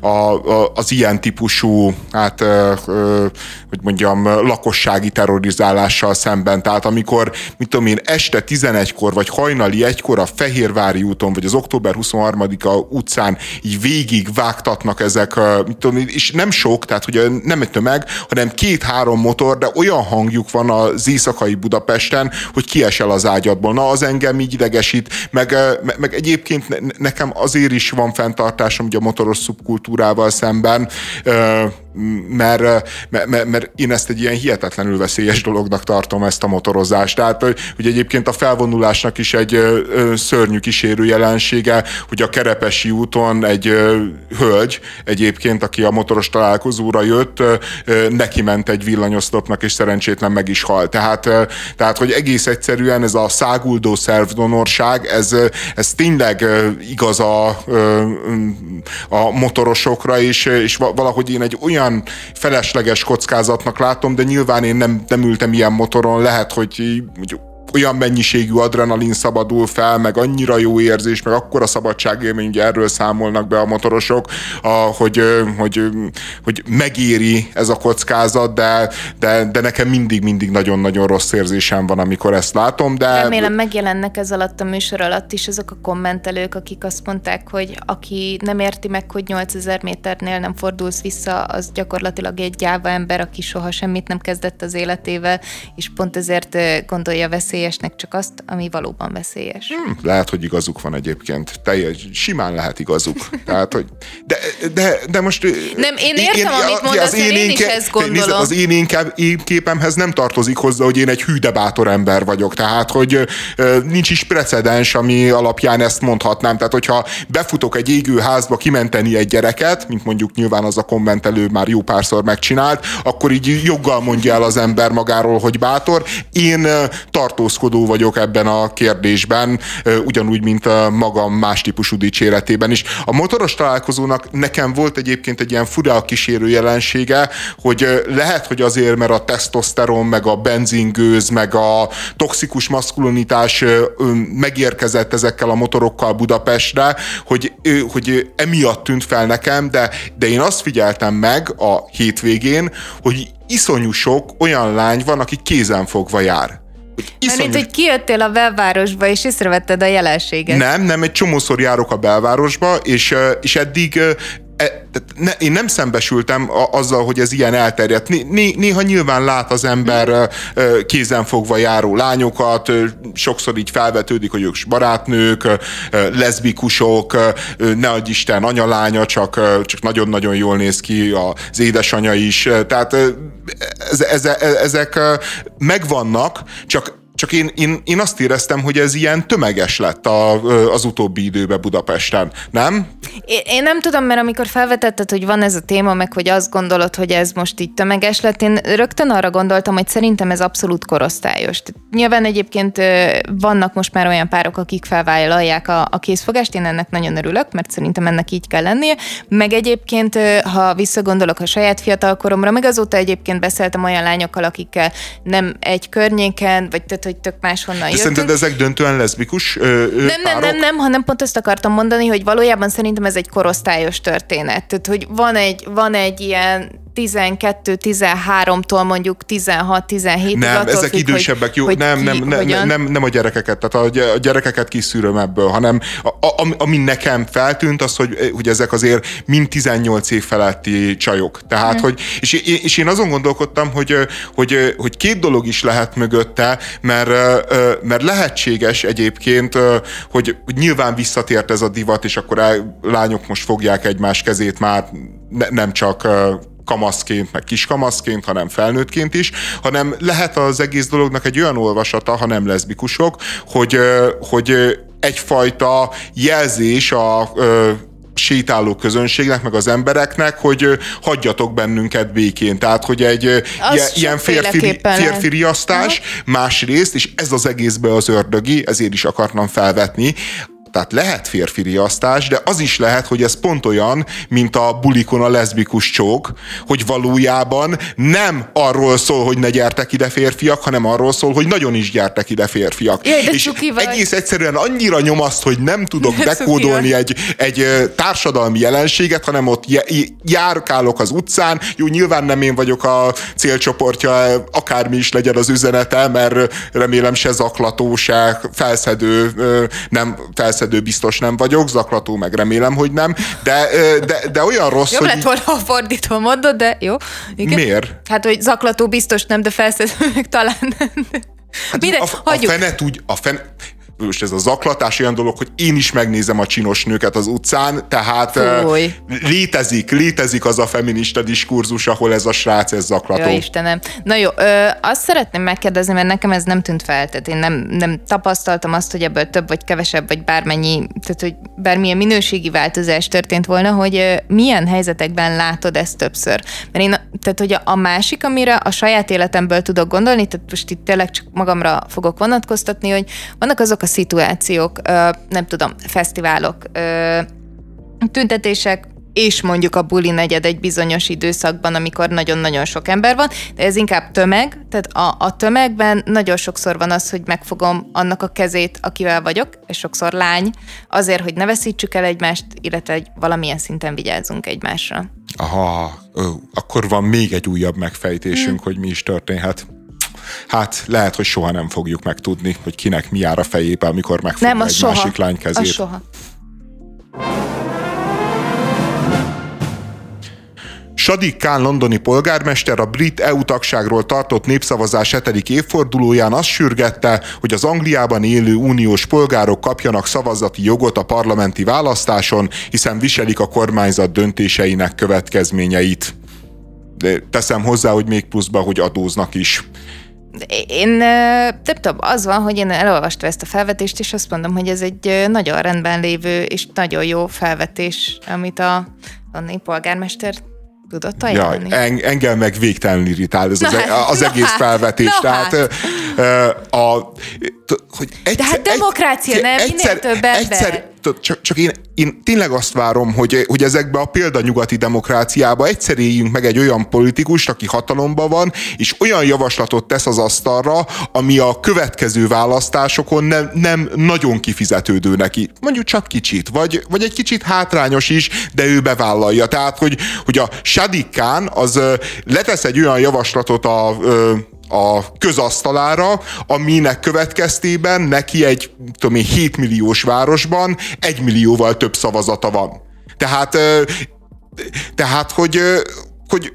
[SPEAKER 1] a, a, az ilyen típusú, hát, hogy mondjam, lakossági terrorizálással szemben. Tehát amikor, mit tudom én, este 11-kor vagy hajnali egykor a Fehérvári úton, vagy az október 23-a utcán így végig vágtatnak ezek, mit tudom, és nem sok, tehát hogy nem egy tömeg, hanem két-három motor, de olyan hangjuk van az éjszakai Budapesten, hogy kiesel az ágyadból. Na, az engem így idegesít, meg, meg egyébként nekem azért is van fenntartásom ugye a motoros szubkultúrával szemben, mert, mert, mert én ezt egy ilyen hihetetlenül veszélyes dolognak tartom ezt a motorozást. Tehát, hogy egyébként a felvonulásnak is egy szörnyű kísérő jelensége, hogy a Kerepesi úton egy hölgy egyébként, aki a motoros találkozóra jött, neki ment egy villanyoszlopnak, és szerencsétlen meg is halt. Tehát, tehát, hogy egész egyszerűen ez a száguldó szervdonorság, ez, ez tényleg igaz a, a motorosokra, és, és valahogy én egy olyan felesleges kockázatnak látom, de nyilván én nem, nem ültem ilyen motoron, lehet, hogy, hogy olyan mennyiségű adrenalin szabadul fel, meg annyira jó érzés, meg akkora szabadságélmény, ugye erről számolnak be a motorosok, a, hogy, hogy, hogy megéri ez a kockázat, de, de, de nekem mindig-mindig nagyon-nagyon rossz érzésem van, amikor ezt látom, de...
[SPEAKER 2] Remélem megjelennek ez alatt a műsor alatt is azok a kommentelők, akik azt mondták, hogy aki nem érti meg, hogy 8000 méternél nem fordulsz vissza, az gyakorlatilag egy gyáva ember, aki soha semmit nem kezdett az életével, és pont ezért gondolja veszély veszélyesnek csak azt, ami valóban veszélyes.
[SPEAKER 1] Hmm, lehet, hogy igazuk van egyébként. Teljes, simán lehet igazuk. Tehát, hogy, de, de, de most...
[SPEAKER 2] Nem, én értem, én, amit mondasz, az én, én is ezt gondolom. Nézd,
[SPEAKER 1] az én, én, én képemhez nem tartozik hozzá, hogy én egy hű, de bátor ember vagyok. Tehát, hogy nincs is precedens, ami alapján ezt mondhatnám. Tehát, hogyha befutok egy égő házba kimenteni egy gyereket, mint mondjuk nyilván az a kommentelő már jó párszor megcsinált, akkor így joggal mondja el az ember magáról, hogy bátor. Én tartó tartózkodó vagyok ebben a kérdésben, ugyanúgy, mint a magam más típusú dicséretében is. A motoros találkozónak nekem volt egyébként egy ilyen fura kísérő jelensége, hogy lehet, hogy azért, mert a tesztoszteron, meg a benzingőz, meg a toxikus maszkulinitás megérkezett ezekkel a motorokkal Budapestre, hogy, hogy emiatt tűnt fel nekem, de, de én azt figyeltem meg a hétvégén, hogy iszonyú sok olyan lány van, aki kézenfogva jár.
[SPEAKER 2] Iszonyos... Mert hogy kijöttél a belvárosba, és észrevetted a jelenséget.
[SPEAKER 1] Nem, nem, egy csomószor járok a belvárosba, és, és eddig e, ne, én nem szembesültem a, azzal, hogy ez ilyen elterjedt. Né, néha nyilván lát az ember kézenfogva járó lányokat, sokszor így felvetődik, hogy ők barátnők, leszbikusok, ne adj Isten anyalánya, csak, csak nagyon-nagyon jól néz ki az édesanyja is. Tehát ezek megvannak, csak csak én, én, én azt éreztem, hogy ez ilyen tömeges lett a, az utóbbi időben Budapesten, nem?
[SPEAKER 2] Én, én nem tudom, mert amikor felvetetted, hogy van ez a téma, meg hogy azt gondolod, hogy ez most így tömeges lett, én rögtön arra gondoltam, hogy szerintem ez abszolút korosztályos. Nyilván egyébként vannak most már olyan párok, akik felvállalják a, a készfogást, én ennek nagyon örülök, mert szerintem ennek így kell lennie. Meg egyébként, ha visszagondolok a saját fiatalkoromra, meg azóta egyébként beszéltem olyan lányokkal, akikkel nem egy környéken, vagy tehát, hogy tök máshonnan jöttünk.
[SPEAKER 1] szerinted ezek döntően leszbikus ö,
[SPEAKER 2] ö, Nem, nem, nem, nem, hanem pont ezt akartam mondani, hogy valójában szerintem ez egy korosztályos történet. Tehát, hogy van egy, van egy ilyen 12-13-tól mondjuk 16-17
[SPEAKER 1] Nem, ezek függ, idősebbek, jó, hogy nem, nem, nem, nem, nem, nem a gyerekeket, tehát a gyerekeket kiszűröm ebből, hanem a, a, ami nekem feltűnt, az, hogy, hogy ezek azért mind 18 év feletti csajok. Tehát, hmm. hogy, és, és én azon gondolkodtam, hogy, hogy, hogy két dolog is lehet mögötte, mert, mert lehetséges egyébként, hogy, nyilván visszatért ez a divat, és akkor a lányok most fogják egymás kezét már ne, nem csak kamaszként, meg kiskamaszként, hanem felnőttként is, hanem lehet az egész dolognak egy olyan olvasata, ha nem leszbikusok, hogy, hogy egyfajta jelzés a sétáló közönségnek, meg az embereknek, hogy hagyjatok bennünket békén. Tehát, hogy egy az ilyen férfi, férfi riasztás, másrészt, és ez az egészbe az ördögi, ezért is akartam felvetni, Tehát lehet férfi riasztás, de az is lehet, hogy ez pont olyan, mint a bulikon a leszbikus csók, hogy valójában nem arról szól, hogy ne gyertek ide férfiak, hanem arról szól, hogy nagyon is gyertek ide férfiak.
[SPEAKER 2] Jaj, de
[SPEAKER 1] és egész egyszerűen annyira nyom azt, hogy nem tudok dekódolni egy, egy társadalmi jelenséget, hanem ott járkálok az utcán. Jó, nyilván nem én vagyok a célcsoportja, akármi is legyen az üzenete, mert remélem se zaklató, se felszedő, nem felszedő biztos nem vagyok, zaklató meg remélem, hogy nem, de, de, de olyan rossz,
[SPEAKER 2] Jobb hogy... lett volna, ha fordítva mondod, de jó.
[SPEAKER 1] Igen? Miért?
[SPEAKER 2] Hát, hogy zaklató biztos nem, de felszedő meg talán nem.
[SPEAKER 1] Hát Mire? a, a fene úgy, a fene, most ez a zaklatás olyan dolog, hogy én is megnézem a csinos nőket az utcán, tehát Fúj. létezik, létezik az a feminista diskurzus, ahol ez a srác, ez zaklató.
[SPEAKER 2] Jó, Istenem. Na jó, ö, azt szeretném megkérdezni, mert nekem ez nem tűnt fel, tehát én nem, nem tapasztaltam azt, hogy ebből több vagy kevesebb, vagy bármennyi, tehát hogy bármilyen minőségi változás történt volna, hogy ö, milyen helyzetekben látod ezt többször. Mert én, tehát hogy a, a másik, amire a saját életemből tudok gondolni, tehát most itt tényleg csak magamra fogok vonatkoztatni, hogy vannak azok a szituációk, nem tudom, fesztiválok, tüntetések, és mondjuk a buli negyed egy bizonyos időszakban, amikor nagyon-nagyon sok ember van, de ez inkább tömeg, tehát a, a tömegben nagyon sokszor van az, hogy megfogom annak a kezét, akivel vagyok, és sokszor lány, azért, hogy ne veszítsük el egymást, illetve egy valamilyen szinten vigyázzunk egymásra.
[SPEAKER 1] Aha, ö, akkor van még egy újabb megfejtésünk, hmm. hogy mi is történhet hát lehet, hogy soha nem fogjuk megtudni, hogy kinek mi jár a fejébe, amikor megfogja nem, egy soha. másik lány kezét. Az
[SPEAKER 2] soha.
[SPEAKER 1] Sadik Kán londoni polgármester a brit EU tagságról tartott népszavazás 7. évfordulóján azt sürgette, hogy az Angliában élő uniós polgárok kapjanak szavazati jogot a parlamenti választáson, hiszen viselik a kormányzat döntéseinek következményeit. De teszem hozzá, hogy még pluszba, hogy adóznak is.
[SPEAKER 2] Én nem tudom, az van, hogy én elolvastam ezt a felvetést, és azt mondom, hogy ez egy nagyon rendben lévő és nagyon jó felvetés, amit a Londoni polgármester tudott ajánlani.
[SPEAKER 1] Ja, en, engem meg végtelenül irritál ez az, hát, az egész hát, felvetés. Tehát hát. a,
[SPEAKER 2] hogy egyszer, De hát demokrácia, egy, nem? Egyszer, Minél több ember. Egyszer,
[SPEAKER 1] csak, csak én, én tényleg azt várom, hogy, hogy ezekbe a példanyugati demokráciába egyszer éljünk meg egy olyan politikust, aki hatalomban van, és olyan javaslatot tesz az asztalra, ami a következő választásokon nem, nem nagyon kifizetődő neki. Mondjuk csak kicsit, vagy, vagy egy kicsit hátrányos is, de ő bevállalja. Tehát, hogy, hogy a Sadik Khan az letesz egy olyan javaslatot a a közasztalára, aminek következtében neki egy tudom én, 7 milliós városban egy millióval több szavazata van. Tehát, tehát hogy, hogy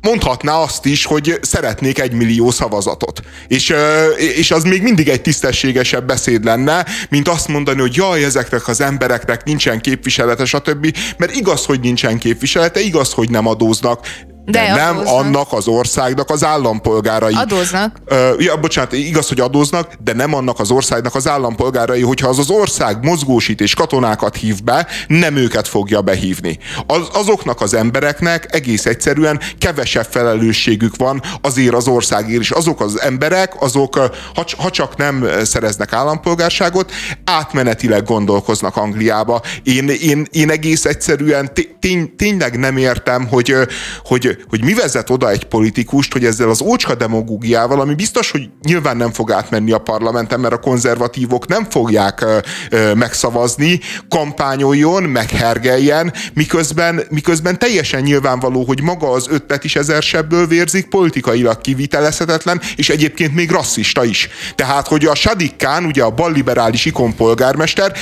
[SPEAKER 1] mondhatná azt is, hogy szeretnék egy millió szavazatot. És, és az még mindig egy tisztességesebb beszéd lenne, mint azt mondani, hogy jaj, ezeknek az embereknek nincsen képviselete, stb. Mert igaz, hogy nincsen képviselete, igaz, hogy nem adóznak, de, nem adóznak. annak az országnak az állampolgárai.
[SPEAKER 2] Adóznak.
[SPEAKER 1] Uh, ja, bocsánat, igaz, hogy adóznak, de nem annak az országnak az állampolgárai, hogyha az az ország mozgósít és katonákat hív be, nem őket fogja behívni. Az, azoknak az embereknek egész egyszerűen kevesebb felelősségük van azért az országért is. Azok az emberek, azok, ha, ha csak nem szereznek állampolgárságot, átmenetileg gondolkoznak Angliába. Én, én, én egész egyszerűen tény, tényleg nem értem, hogy, hogy hogy mi vezet oda egy politikust, hogy ezzel az ócska demagógiával, ami biztos, hogy nyilván nem fog átmenni a parlamenten, mert a konzervatívok nem fogják ö, ö, megszavazni, kampányoljon, meghergeljen, miközben, miközben teljesen nyilvánvaló, hogy maga az ötlet is ezer sebből vérzik, politikailag kivitelezhetetlen, és egyébként még rasszista is. Tehát, hogy a Sadik Khan, ugye a balliberális ikonpolgármester,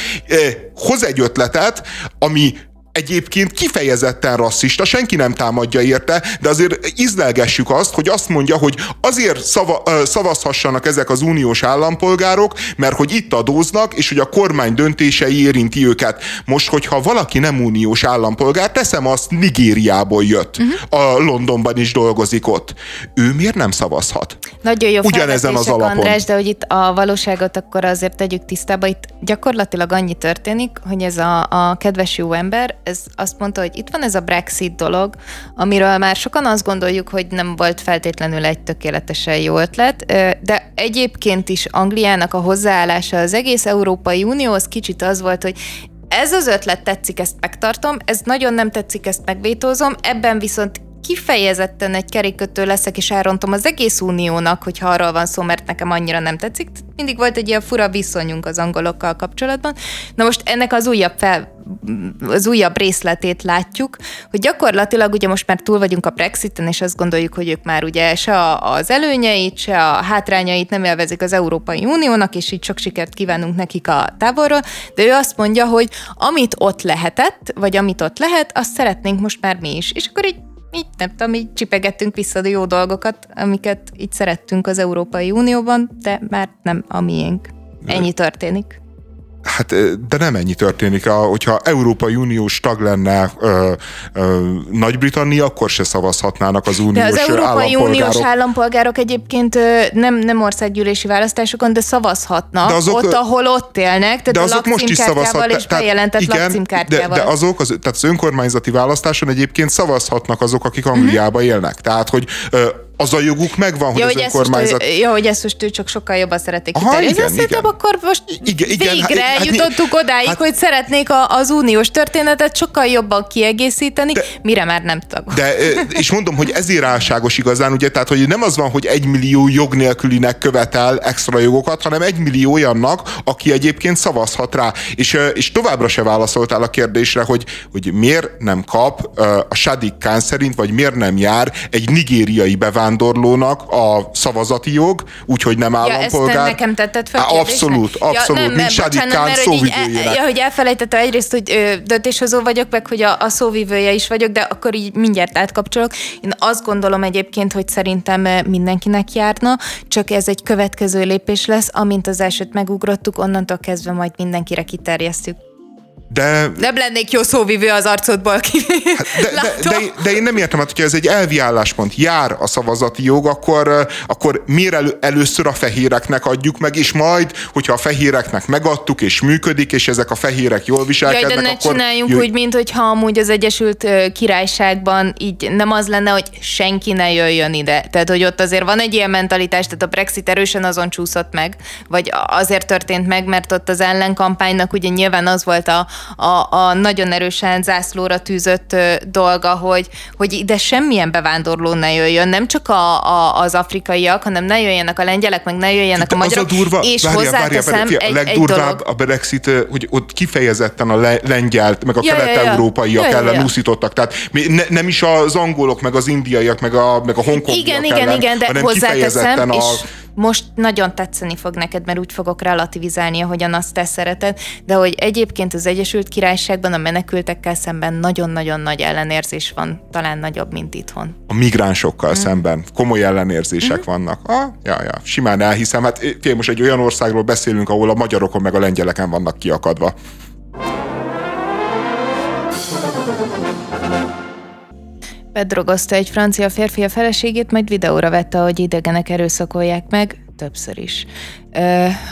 [SPEAKER 1] hoz egy ötletet, ami egyébként kifejezetten rasszista, senki nem támadja érte, de azért izlelgessük azt, hogy azt mondja, hogy azért szava, szavazhassanak ezek az uniós állampolgárok, mert hogy itt adóznak, és hogy a kormány döntései érinti őket. Most, hogyha valaki nem uniós állampolgár, teszem azt, Nigériából jött, uh-huh. a Londonban is dolgozik ott. Ő miért nem szavazhat?
[SPEAKER 2] Nagyon jó Ugyanezen az alapon. András, de hogy itt a valóságot akkor azért tegyük tisztába, itt gyakorlatilag annyi történik, hogy ez a, a kedves jó ember ez azt mondta, hogy itt van ez a Brexit dolog, amiről már sokan azt gondoljuk, hogy nem volt feltétlenül egy tökéletesen jó ötlet, de egyébként is Angliának a hozzáállása az egész Európai Unióhoz kicsit az volt, hogy ez az ötlet tetszik, ezt megtartom, ez nagyon nem tetszik, ezt megvétózom, ebben viszont kifejezetten egy kerékötő leszek, és elrontom az egész uniónak, hogyha arról van szó, mert nekem annyira nem tetszik. Mindig volt egy ilyen fura viszonyunk az angolokkal kapcsolatban. Na most ennek az újabb, fel, az újabb részletét látjuk, hogy gyakorlatilag ugye most már túl vagyunk a Brexiten, és azt gondoljuk, hogy ők már ugye se az előnyeit, se a hátrányait nem élvezik az Európai Uniónak, és így sok sikert kívánunk nekik a távolról, de ő azt mondja, hogy amit ott lehetett, vagy amit ott lehet, azt szeretnénk most már mi is. És akkor így így nem tudom, így csipegettünk vissza a jó dolgokat, amiket így szerettünk az Európai Unióban, de már nem a miénk. Ennyi történik.
[SPEAKER 1] Hát, de nem ennyi történik. Hogyha Európai Uniós tag lenne Nagy-Britannia, akkor se szavazhatnának az uniós
[SPEAKER 2] De az Európai. Uniós állampolgárok egyébként nem, nem országgyűlési választásokon, de szavazhatnak de azok, ott, ahol ott élnek, tehát
[SPEAKER 1] de azok most is szavazhatnak.
[SPEAKER 2] és bejelentett
[SPEAKER 1] igen, de, de azok, az, tehát az önkormányzati választáson egyébként szavazhatnak azok, akik Angliába uh-huh. élnek. Tehát, hogy az a joguk megvan, hogy ja, az hogy önkormányzat...
[SPEAKER 2] Most, jó, hogy ezt most ő csak sokkal jobban szeretnék kiterjeszteni. Igen, Szerintem igen. akkor most igen, igen, végre hát, jutottuk hát, odáig, hát, hogy szeretnék a, az uniós történetet sokkal jobban kiegészíteni, de, mire már nem tagok.
[SPEAKER 1] De, és mondom, hogy ezért álságos igazán, ugye, tehát, hogy nem az van, hogy egy millió jog nélkülinek követel extra jogokat, hanem egy millió olyannak, aki egyébként szavazhat rá. És, és továbbra se válaszoltál a kérdésre, hogy, hogy miért nem kap a Sadik Khan szerint, vagy miért nem jár egy nigériai bevándorló bevándorlónak a szavazati jog, úgyhogy nem állampolgár. Ja, ezt
[SPEAKER 2] nekem tetted fel
[SPEAKER 1] Abszolút, abszolút. Ja, nem, mint Sádi Kán szóvivőjének.
[SPEAKER 2] Ja, hogy elfelejtette egyrészt, hogy ö, döntéshozó vagyok, meg hogy a, a szóvivője is vagyok, de akkor így mindjárt átkapcsolok. Én azt gondolom egyébként, hogy szerintem mindenkinek járna, csak ez egy következő lépés lesz, amint az elsőt megugrottuk, onnantól kezdve majd mindenkire kiterjesztjük.
[SPEAKER 1] De...
[SPEAKER 2] Nem lennék jó szóvivő az arcodból ki. Hát
[SPEAKER 1] de, de, de, de, én nem értem, hát, hogyha ez egy elvi álláspont, jár a szavazati jog, akkor, akkor miért elő, először a fehéreknek adjuk meg, és majd, hogyha a fehéreknek megadtuk, és működik, és ezek a fehérek jól viselkednek, Jaj,
[SPEAKER 2] de ne akkor... csináljunk jöjj... úgy, mint hogyha amúgy az Egyesült Királyságban így nem az lenne, hogy senki ne jöjjön ide. Tehát, hogy ott azért van egy ilyen mentalitás, tehát a Brexit erősen azon csúszott meg, vagy azért történt meg, mert ott az ellenkampánynak ugye nyilván az volt a, a, a nagyon erősen zászlóra tűzött dolga, hogy, hogy ide semmilyen bevándorló ne jöjjön, nem csak a, a, az afrikaiak, hanem ne jöjjenek a lengyelek, meg ne jöjjenek a magyarok,
[SPEAKER 1] a durva,
[SPEAKER 2] és
[SPEAKER 1] várjál,
[SPEAKER 2] hozzáteszem
[SPEAKER 1] várjál, egy, a legdurvább egy a Brexit, hogy ott kifejezetten a le, lengyelt, meg a ja, kelet-európaiak ja, ja. ellen ja, úszítottak, tehát ne, nem is az angolok, meg az indiaiak, meg a, meg a hongkongiak
[SPEAKER 2] Igen, igen, ellen, igen, de hozzáteszem, a, és most nagyon tetszeni fog neked, mert úgy fogok relativizálni, ahogyan azt te szereted, de hogy egyébként az Egyesült Királyságban a menekültekkel szemben nagyon-nagyon nagy ellenérzés van, talán nagyobb, mint itthon.
[SPEAKER 1] A migránsokkal mm. szemben komoly ellenérzések mm. vannak. Ah, ja, ja, simán elhiszem. Hát most egy olyan országról beszélünk, ahol a magyarokon meg a lengyeleken vannak kiakadva.
[SPEAKER 2] Bedrogozta egy francia férfi a feleségét, majd videóra vette, hogy idegenek erőszakolják meg, többször is.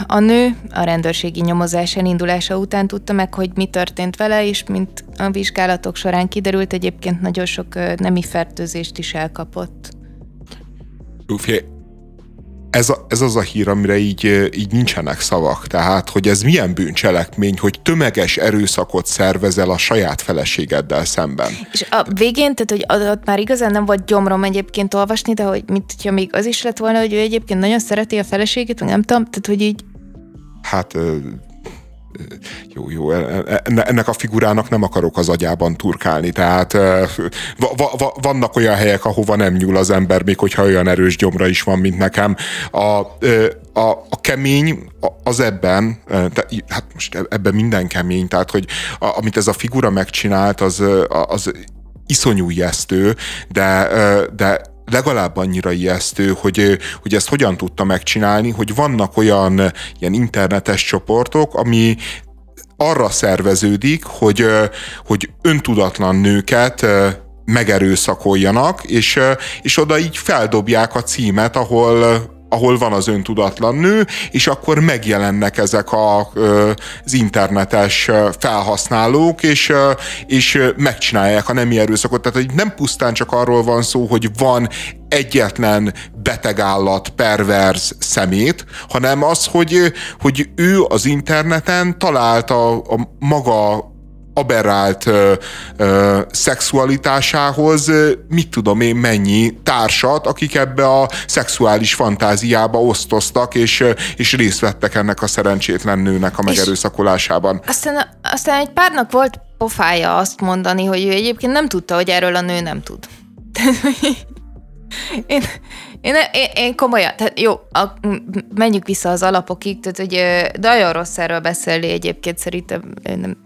[SPEAKER 2] A nő a rendőrségi nyomozás elindulása után tudta meg, hogy mi történt vele, és mint a vizsgálatok során kiderült, egyébként nagyon sok nemi fertőzést is elkapott.
[SPEAKER 1] Ez, a, ez az a hír, amire így, így nincsenek szavak. Tehát, hogy ez milyen bűncselekmény, hogy tömeges erőszakot szervezel a saját feleségeddel szemben.
[SPEAKER 2] És a végén, tehát, hogy ott már igazán nem volt gyomrom egyébként olvasni, de hogy mit, hogyha még az is lett volna, hogy ő egyébként nagyon szereti a feleségét, nem tudom, tehát, hogy így
[SPEAKER 1] Hát jó, jó, e, e, ennek a figurának nem akarok az agyában turkálni, tehát va, va, vannak olyan helyek, ahova nem nyúl az ember, még hogyha olyan erős gyomra is van, mint nekem. A, a, a kemény az ebben, de, hát most e, ebben minden kemény, tehát hogy a, amit ez a figura megcsinált, az, az iszonyú ijesztő, de, de legalább annyira ijesztő, hogy, hogy ezt hogyan tudta megcsinálni, hogy vannak olyan ilyen internetes csoportok, ami arra szerveződik, hogy, hogy öntudatlan nőket megerőszakoljanak, és, és oda így feldobják a címet, ahol ahol van az öntudatlan nő, és akkor megjelennek ezek a, az internetes felhasználók, és, és megcsinálják a nemi erőszakot. Tehát, hogy nem pusztán csak arról van szó, hogy van egyetlen betegállat, perverz szemét, hanem az, hogy, hogy ő az interneten találta a maga aberrált ö, ö, szexualitásához mit tudom én mennyi társat, akik ebbe a szexuális fantáziába osztoztak, és, és részt vettek ennek a szerencsétlen nőnek a megerőszakolásában.
[SPEAKER 2] Aztán, aztán egy párnak volt pofája azt mondani, hogy ő egyébként nem tudta, hogy erről a nő nem tud. én, én, én, én komolyan, tehát jó, a, menjünk vissza az alapokig, tehát hogy nagyon rossz erről beszélni egyébként szerintem nem,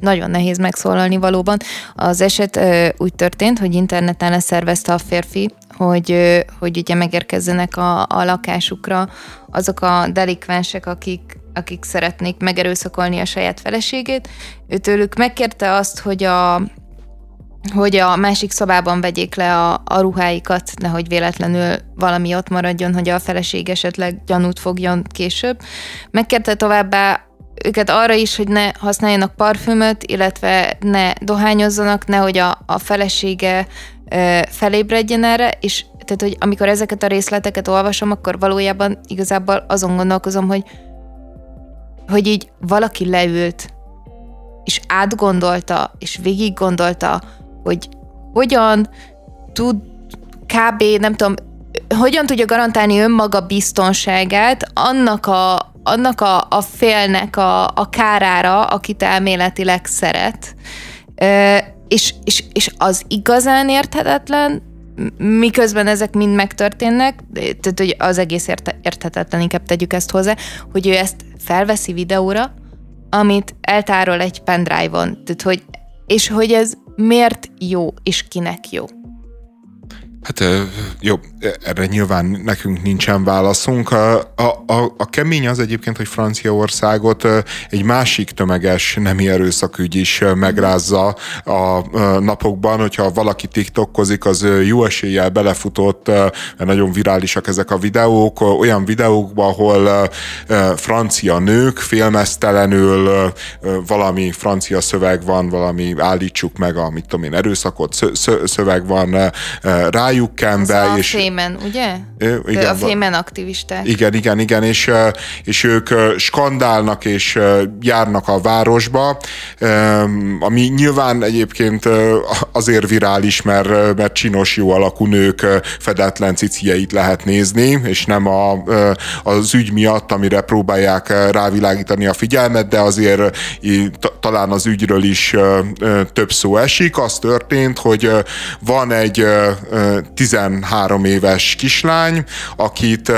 [SPEAKER 2] nagyon nehéz megszólalni valóban. Az eset úgy történt, hogy interneten leszervezte a férfi, hogy, hogy ugye megérkezzenek a, a lakásukra azok a delikvensek, akik, akik szeretnék megerőszakolni a saját feleségét. Őtőlük megkérte azt, hogy a, hogy a másik szobában vegyék le a, a ruháikat, nehogy véletlenül valami ott maradjon, hogy a feleség esetleg gyanút fogjon később. Megkérte továbbá őket arra is, hogy ne használjanak parfümöt, illetve ne dohányozzanak, nehogy a, a felesége ö, felébredjen erre, és tehát, hogy amikor ezeket a részleteket olvasom, akkor valójában igazából azon gondolkozom, hogy hogy így valaki leült, és átgondolta, és végig gondolta, hogy hogyan tud kb. nem tudom, hogyan tudja garantálni önmaga biztonságát annak a, annak a, a félnek a, a kárára, akit elméletileg szeret. És, és, és az igazán érthetetlen, miközben ezek mind megtörténnek, tehát hogy az egész érte, érthetetlen, inkább tegyük ezt hozzá, hogy ő ezt felveszi videóra, amit eltárol egy pendrive-on, tehát hogy, és hogy ez miért jó, és kinek jó.
[SPEAKER 1] Hát jó, erre nyilván nekünk nincsen válaszunk. A, a, a kemény az egyébként, hogy Franciaországot egy másik tömeges nemi erőszakügy is megrázza a napokban, hogyha valaki tiktokozik, az jó eséllyel belefutott, mert nagyon virálisak ezek a videók, olyan videókba, ahol francia nők félmeztelenül valami francia szöveg van, valami állítsuk meg a, mit tudom én, erőszakot szöveg van rá, kenve.
[SPEAKER 2] Az a és, Fémen, ugye? Igen, a Fémen aktivisták.
[SPEAKER 1] Igen, igen, igen, és, és ők skandálnak és járnak a városba, ami nyilván egyébként azért virális, mert, mert csinos, jó alakú nők fedetlen cicieit lehet nézni, és nem a, az ügy miatt, amire próbálják rávilágítani a figyelmet, de azért talán az ügyről is több szó esik. Az történt, hogy van egy 13 éves kislány, akit,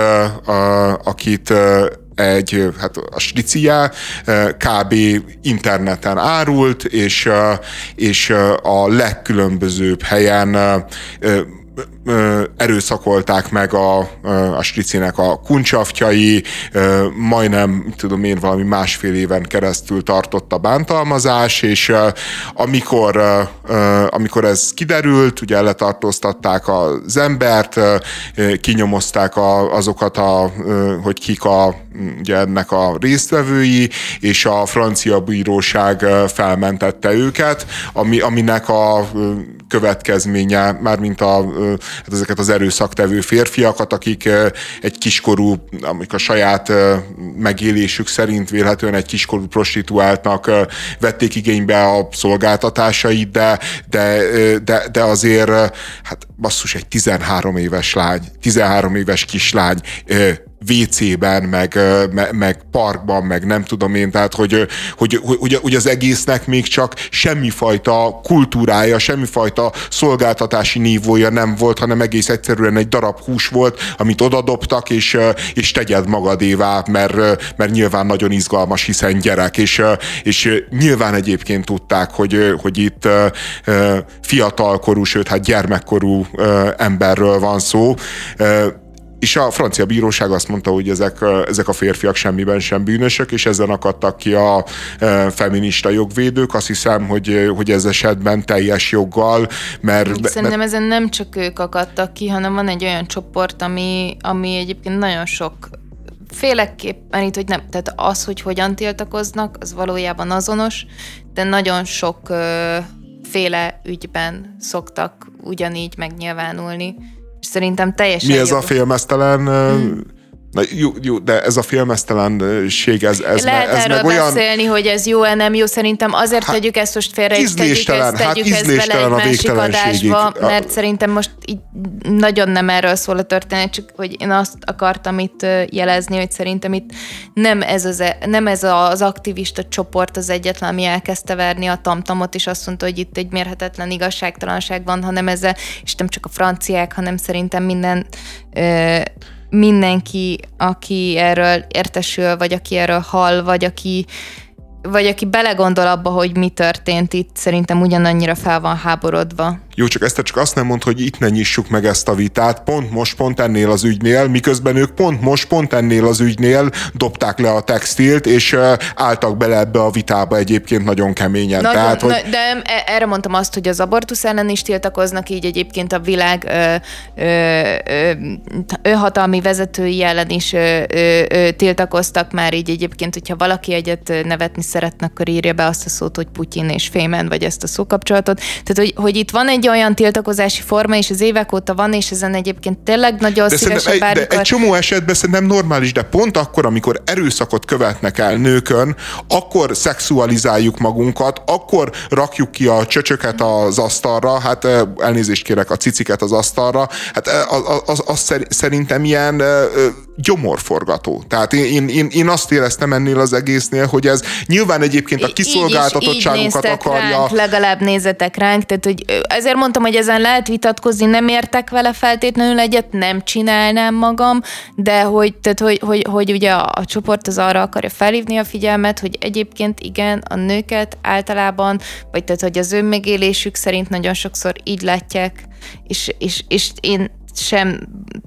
[SPEAKER 1] akit egy, hát a stricia kb. interneten árult, és, és a legkülönbözőbb helyen erőszakolták meg a, a stricinek a kuncsaftjai, majdnem, tudom én, valami másfél éven keresztül tartott a bántalmazás, és amikor, amikor ez kiderült, ugye letartóztatták az embert, kinyomozták a, azokat, a, hogy kik a, ugye ennek a résztvevői, és a francia bíróság felmentette őket, ami, aminek a következménye, mármint a hát ezeket az erőszaktevő férfiakat, akik egy kiskorú, amik a saját megélésük szerint vélhetően egy kiskorú prostituáltnak vették igénybe a szolgáltatásait, de, de, de, de azért, hát basszus, egy 13 éves lány, 13 éves kislány WC-ben, meg, meg, meg parkban, meg nem tudom én, tehát hogy, hogy, hogy, hogy az egésznek még csak semmifajta kultúrája, semmifajta szolgáltatási nívója nem volt, hanem egész egyszerűen egy darab hús volt, amit odadobtak, és, és tegyed magadévá, mert, mert nyilván nagyon izgalmas, hiszen gyerek, és, és nyilván egyébként tudták, hogy, hogy itt fiatalkorú, sőt, hát gyermekkorú emberről van szó, és a francia bíróság azt mondta, hogy ezek, ezek a férfiak semmiben sem bűnösök, és ezen akadtak ki a feminista jogvédők. Azt hiszem, hogy, hogy ez esetben teljes joggal, mert...
[SPEAKER 2] Szerintem ezen nem csak ők akadtak ki, hanem van egy olyan csoport, ami, ami egyébként nagyon sok féleképpen itt, hogy nem, tehát az, hogy hogyan tiltakoznak, az valójában azonos, de nagyon sok ö, féle ügyben szoktak ugyanígy megnyilvánulni. És szerintem teljesen
[SPEAKER 1] Mi ez jó. a félmeztelen hmm Na, jó, jó, de ez a filmesztelenség, ez, ez,
[SPEAKER 2] Lehet
[SPEAKER 1] ez
[SPEAKER 2] erről
[SPEAKER 1] meg olyan...
[SPEAKER 2] beszélni, hogy ez jó-e, nem jó. Szerintem azért hát, tegyük ezt most félre, és tegyük ezt, tegyük hát ezt bele egy másik adásba, mert szerintem most így nagyon nem erről szól a történet, csak hogy én azt akartam itt jelezni, hogy szerintem itt nem ez az, e- nem ez az aktivista csoport az egyetlen, ami elkezdte verni a tamtamot, és azt mondta, hogy itt egy mérhetetlen igazságtalanság van, hanem ez, és nem csak a franciák, hanem szerintem minden mindenki, aki erről értesül, vagy aki erről hall, vagy aki vagy aki belegondol abba, hogy mi történt itt, szerintem ugyanannyira fel van háborodva.
[SPEAKER 1] Jó, csak ezt csak azt nem mond, hogy itt ne nyissuk meg ezt a vitát, pont most, pont ennél az ügynél, miközben ők pont most, pont ennél az ügynél dobták le a textilt, és álltak bele ebbe a vitába egyébként nagyon keményen.
[SPEAKER 2] Nagyon,
[SPEAKER 1] Tehát,
[SPEAKER 2] hogy... De e- erre mondtam azt, hogy az abortusz ellen is tiltakoznak, így egyébként a világ ö, ö, ö, önhatalmi vezetői ellen is ö, ö, ö, tiltakoztak már így egyébként, hogyha valaki egyet nevetni szeretne, akkor írja be azt a szót, hogy Putyin és Fémen, vagy ezt a szókapcsolatot. Tehát, hogy, hogy itt van egy egy olyan tiltakozási forma, és az évek óta van, és ezen egyébként tényleg nagyon de szívesen
[SPEAKER 1] bármikor... De egy csomó esetben szerintem normális, de pont akkor, amikor erőszakot követnek el nőkön, akkor szexualizáljuk magunkat, akkor rakjuk ki a csöcsöket az asztalra, hát elnézést kérek, a ciciket az asztalra, hát az, az, az szerintem ilyen gyomorforgató. Tehát én, én, én azt éreztem ennél az egésznél, hogy ez nyilván egyébként a kiszolgáltatottságunkat akarja.
[SPEAKER 2] Ránk, legalább nézzetek ránk, tehát hogy ezért mondtam, hogy ezen lehet vitatkozni, nem értek vele feltétlenül egyet, nem csinálnám magam, de hogy, tehát, hogy, hogy, hogy ugye a, a csoport az arra akarja felhívni a figyelmet, hogy egyébként igen, a nőket általában, vagy tehát, hogy az önmegélésük szerint nagyon sokszor így látják, és, és, és én sem,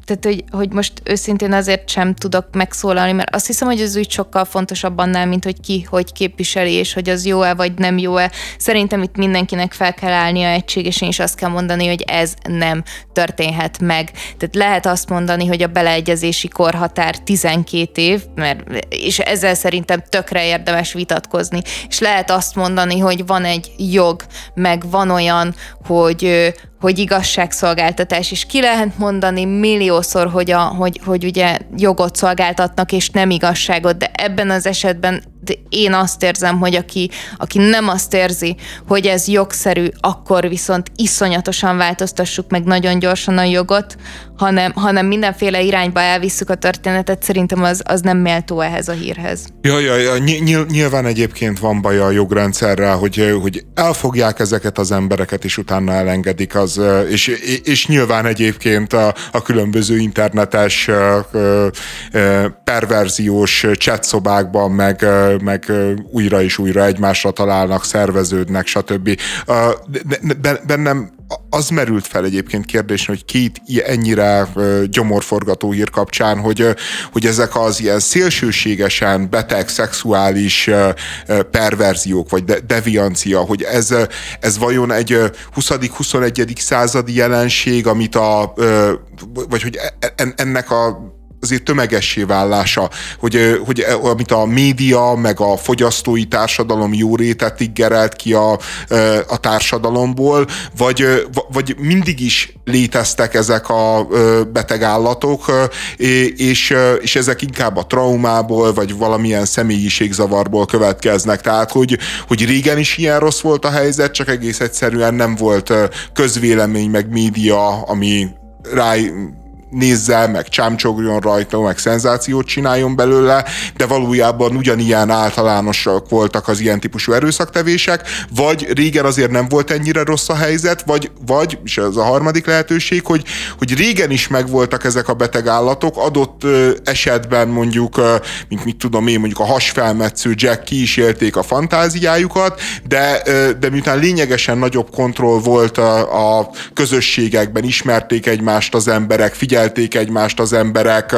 [SPEAKER 2] tehát hogy, hogy most őszintén azért sem tudok megszólalni, mert azt hiszem, hogy az ügy sokkal fontosabb annál, mint hogy ki hogy képviseli, és hogy az jó-e vagy nem jó-e. Szerintem itt mindenkinek fel kell állnia egységesen, és azt kell mondani, hogy ez nem történhet meg. Tehát lehet azt mondani, hogy a beleegyezési korhatár 12 év, mert, és ezzel szerintem tökre érdemes vitatkozni. És lehet azt mondani, hogy van egy jog, meg van olyan, hogy hogy igazságszolgáltatás, és ki lehet mondani milliószor, hogy, a, hogy, hogy ugye jogot szolgáltatnak, és nem igazságot, de ebben az esetben én azt érzem, hogy aki, aki nem azt érzi, hogy ez jogszerű, akkor viszont iszonyatosan változtassuk meg nagyon gyorsan a jogot, hanem, hanem mindenféle irányba elvisszük a történetet, szerintem az, az nem méltó ehhez a hírhez.
[SPEAKER 1] Ja, ja, ja. Ny- nyilván egyébként van baj a jogrendszerrel, hogy, hogy elfogják ezeket az embereket, és utána elengedik, az, és, és nyilván egyébként a, a különböző internetes perverziós chatszobákban, meg, meg újra és újra egymásra találnak, szerveződnek, stb. Bennem az merült fel egyébként kérdés, hogy két ennyire gyomorforgató hír kapcsán, hogy, hogy ezek az ilyen szélsőségesen beteg, szexuális perverziók, vagy deviancia, hogy ez, ez vajon egy 20.-21. századi jelenség, amit a, vagy hogy e, ennek a azért tömegessé válása, hogy, hogy amit a média, meg a fogyasztói társadalom jó rétet iggerelt ki a, a társadalomból, vagy, vagy mindig is léteztek ezek a beteg állatok, és, és ezek inkább a traumából, vagy valamilyen személyiségzavarból következnek. Tehát, hogy, hogy régen is ilyen rossz volt a helyzet, csak egész egyszerűen nem volt közvélemény, meg média, ami rá nézze, meg csámcsogjon rajta, meg szenzációt csináljon belőle, de valójában ugyanilyen általánosak voltak az ilyen típusú erőszaktevések, vagy régen azért nem volt ennyire rossz a helyzet, vagy, vagy és ez a harmadik lehetőség, hogy, hogy régen is megvoltak ezek a beteg állatok, adott esetben mondjuk, mint mit tudom én, mondjuk a hasfelmetsző Jack ki is élték a fantáziájukat, de, de miután lényegesen nagyobb kontroll volt a, a közösségekben, ismerték egymást az emberek, figyelték figyelték egymást az emberek,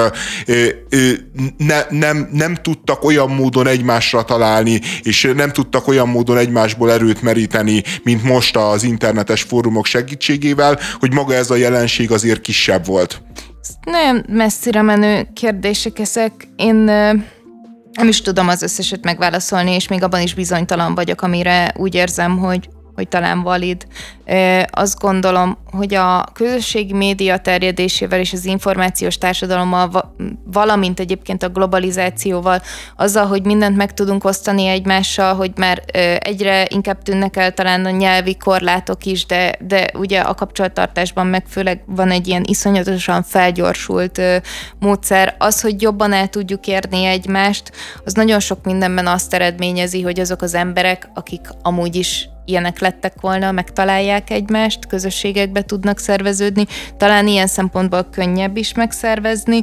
[SPEAKER 1] ne, nem, nem tudtak olyan módon egymásra találni, és nem tudtak olyan módon egymásból erőt meríteni, mint most az internetes fórumok segítségével, hogy maga ez a jelenség azért kisebb volt.
[SPEAKER 2] Nagyon messzire menő kérdések ezek. Én nem is tudom az összeset megválaszolni, és még abban is bizonytalan vagyok, amire úgy érzem, hogy hogy talán valid. Azt gondolom, hogy a közösségi média terjedésével és az információs társadalommal, valamint egyébként a globalizációval, azzal, hogy mindent meg tudunk osztani egymással, hogy már egyre inkább tűnnek el talán a nyelvi korlátok is, de, de ugye a kapcsolattartásban meg főleg van egy ilyen iszonyatosan felgyorsult módszer. Az, hogy jobban el tudjuk érni egymást, az nagyon sok mindenben azt eredményezi, hogy azok az emberek, akik amúgy is ilyenek lettek volna, megtalálják egymást, közösségekbe tudnak szerveződni, talán ilyen szempontból könnyebb is megszervezni.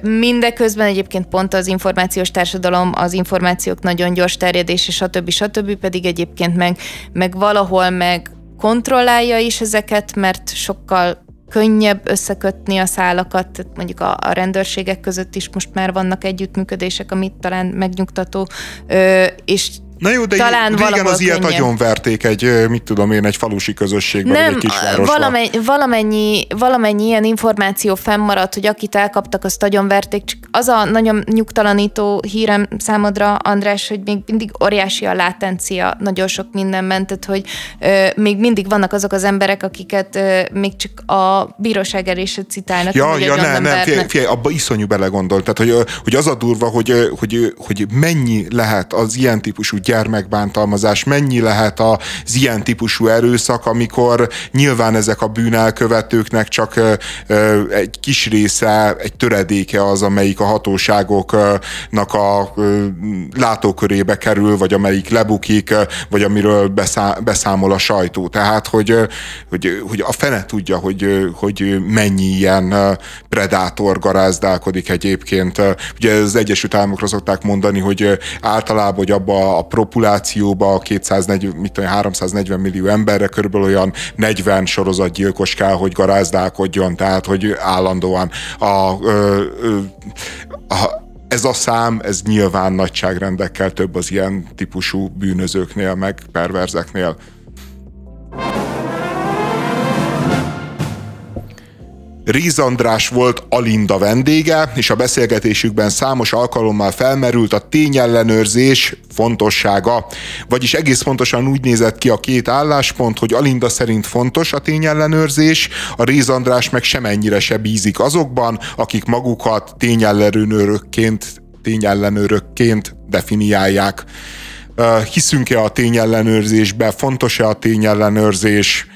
[SPEAKER 2] Mindeközben egyébként pont az információs társadalom, az információk nagyon gyors terjedése, stb. stb. pedig egyébként meg, meg valahol meg kontrollálja is ezeket, mert sokkal könnyebb összekötni a szálakat, mondjuk a, a rendőrségek között is most már vannak együttműködések, amit talán megnyugtató, és
[SPEAKER 1] Na jó, de Talán régen az ilyet nagyon verték egy, mit tudom én, egy falusi közösségben,
[SPEAKER 2] Nem,
[SPEAKER 1] egy kisvárosban.
[SPEAKER 2] Valamennyi, valamennyi, valamennyi ilyen információ fennmaradt, hogy akit elkaptak, azt nagyon verték, csak az a nagyon nyugtalanító hírem számodra, András, hogy még mindig óriási a látencia nagyon sok mindenben, tehát hogy ö, még mindig vannak azok az emberek, akiket ö, még csak a bíróság elé se citálnak.
[SPEAKER 1] Ja, ja, ne, nem, figyelj, figyelj, abba iszonyú belegondol. Tehát, hogy, hogy az a durva, hogy, hogy, hogy mennyi lehet az ilyen típusú gyermekbántalmazás, mennyi lehet az ilyen típusú erőszak, amikor nyilván ezek a bűnelkövetőknek csak egy kis része, egy töredéke az, amelyik a hatóságoknak a látókörébe kerül, vagy amelyik lebukik, vagy amiről beszámol a sajtó. Tehát, hogy, hogy, hogy a fene tudja, hogy, hogy mennyi ilyen predátor garázdálkodik egyébként. Ugye az Egyesült Államokra szokták mondani, hogy általában, hogy abba a populációba 240, mit tudom, 340 millió emberre körülbelül olyan 40 sorozatgyilkos kell, hogy garázdálkodjon, tehát hogy állandóan a, a, a ez a szám, ez nyilván nagyságrendekkel több az ilyen típusú bűnözőknél, meg perverzeknél. Ríz András volt Alinda vendége, és a beszélgetésükben számos alkalommal felmerült a tényellenőrzés fontossága. Vagyis egész pontosan úgy nézett ki a két álláspont, hogy Alinda szerint fontos a tényellenőrzés, a Réz András meg semennyire se bízik azokban, akik magukat tényellenőrökként, tényellenőrökként definiálják. Hiszünk-e a tényellenőrzésbe, fontos-e a tényellenőrzés,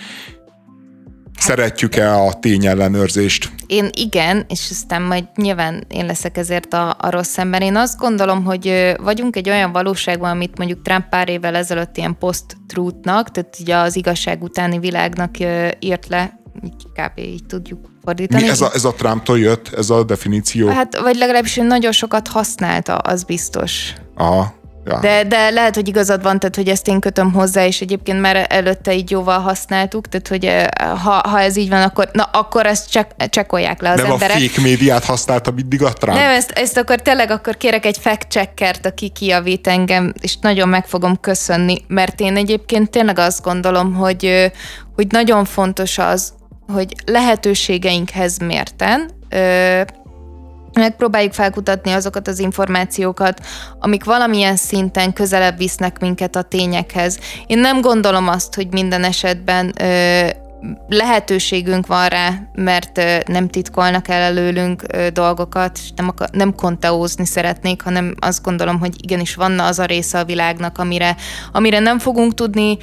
[SPEAKER 1] Szeretjük-e a tényellenőrzést?
[SPEAKER 2] Én igen, és aztán majd nyilván én leszek ezért a, a rossz ember. Én azt gondolom, hogy vagyunk egy olyan valóságban, amit mondjuk Trump pár évvel ezelőtt ilyen post-truthnak, tehát ugye az igazság utáni világnak írt le, így kb. így tudjuk fordítani.
[SPEAKER 1] Mi ez a, ez a Trumptól jött, ez a definíció?
[SPEAKER 2] Hát, vagy legalábbis nagyon sokat használta, az biztos.
[SPEAKER 1] Aha.
[SPEAKER 2] Ja. De, de lehet, hogy igazad van, tehát hogy ezt én kötöm hozzá, és egyébként már előtte így jóval használtuk, tehát hogy eh, ha, ha ez így van, akkor, na, akkor ezt csak, csekolják le az
[SPEAKER 1] Nem
[SPEAKER 2] emberek.
[SPEAKER 1] A fake médiát használta mindig a Trump?
[SPEAKER 2] Nem, ezt, ezt akkor tényleg akkor kérek egy fact-checkert, aki kijavít engem, és nagyon meg fogom köszönni, mert én egyébként tényleg azt gondolom, hogy, hogy nagyon fontos az, hogy lehetőségeinkhez mérten megpróbáljuk felkutatni azokat az információkat, amik valamilyen szinten közelebb visznek minket a tényekhez. Én nem gondolom azt, hogy minden esetben ö, lehetőségünk van rá, mert nem titkolnak el előlünk dolgokat, és nem, akar, nem konteózni szeretnék, hanem azt gondolom, hogy igenis van az a része a világnak, amire, amire nem fogunk tudni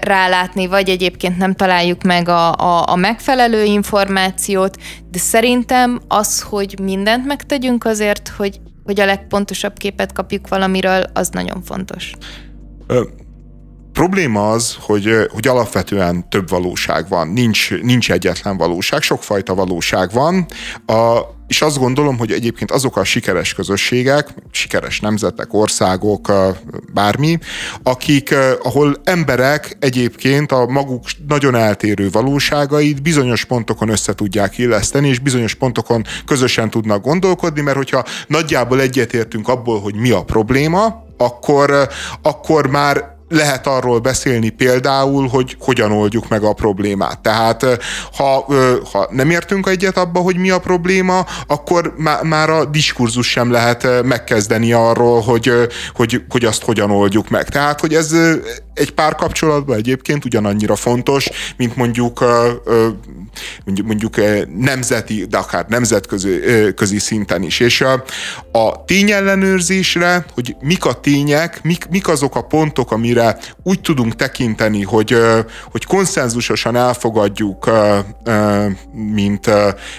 [SPEAKER 2] rálátni, vagy egyébként nem találjuk meg a, a, a megfelelő információt, de szerintem az, hogy mindent megtegyünk azért, hogy, hogy a legpontosabb képet kapjuk valamiről, az nagyon fontos.
[SPEAKER 1] Probléma az, hogy, hogy alapvetően több valóság van. Nincs, nincs egyetlen valóság, sokfajta valóság van. A, és azt gondolom, hogy egyébként azok a sikeres közösségek, sikeres nemzetek, országok, bármi, akik, ahol emberek egyébként a maguk nagyon eltérő valóságait bizonyos pontokon össze tudják illeszteni, és bizonyos pontokon közösen tudnak gondolkodni, mert hogyha nagyjából egyetértünk abból, hogy mi a probléma, akkor, akkor már lehet arról beszélni például, hogy hogyan oldjuk meg a problémát. Tehát ha, ha nem értünk egyet abba, hogy mi a probléma, akkor már a diskurzus sem lehet megkezdeni arról, hogy, hogy, hogy azt hogyan oldjuk meg. Tehát, hogy ez egy pár kapcsolatban egyébként ugyanannyira fontos, mint mondjuk, mondjuk nemzeti, de akár nemzetközi közi szinten is. És a, a tényellenőrzésre, hogy mik a tények, mik, mik azok a pontok, amire úgy tudunk tekinteni, hogy, hogy konszenzusosan elfogadjuk, mint,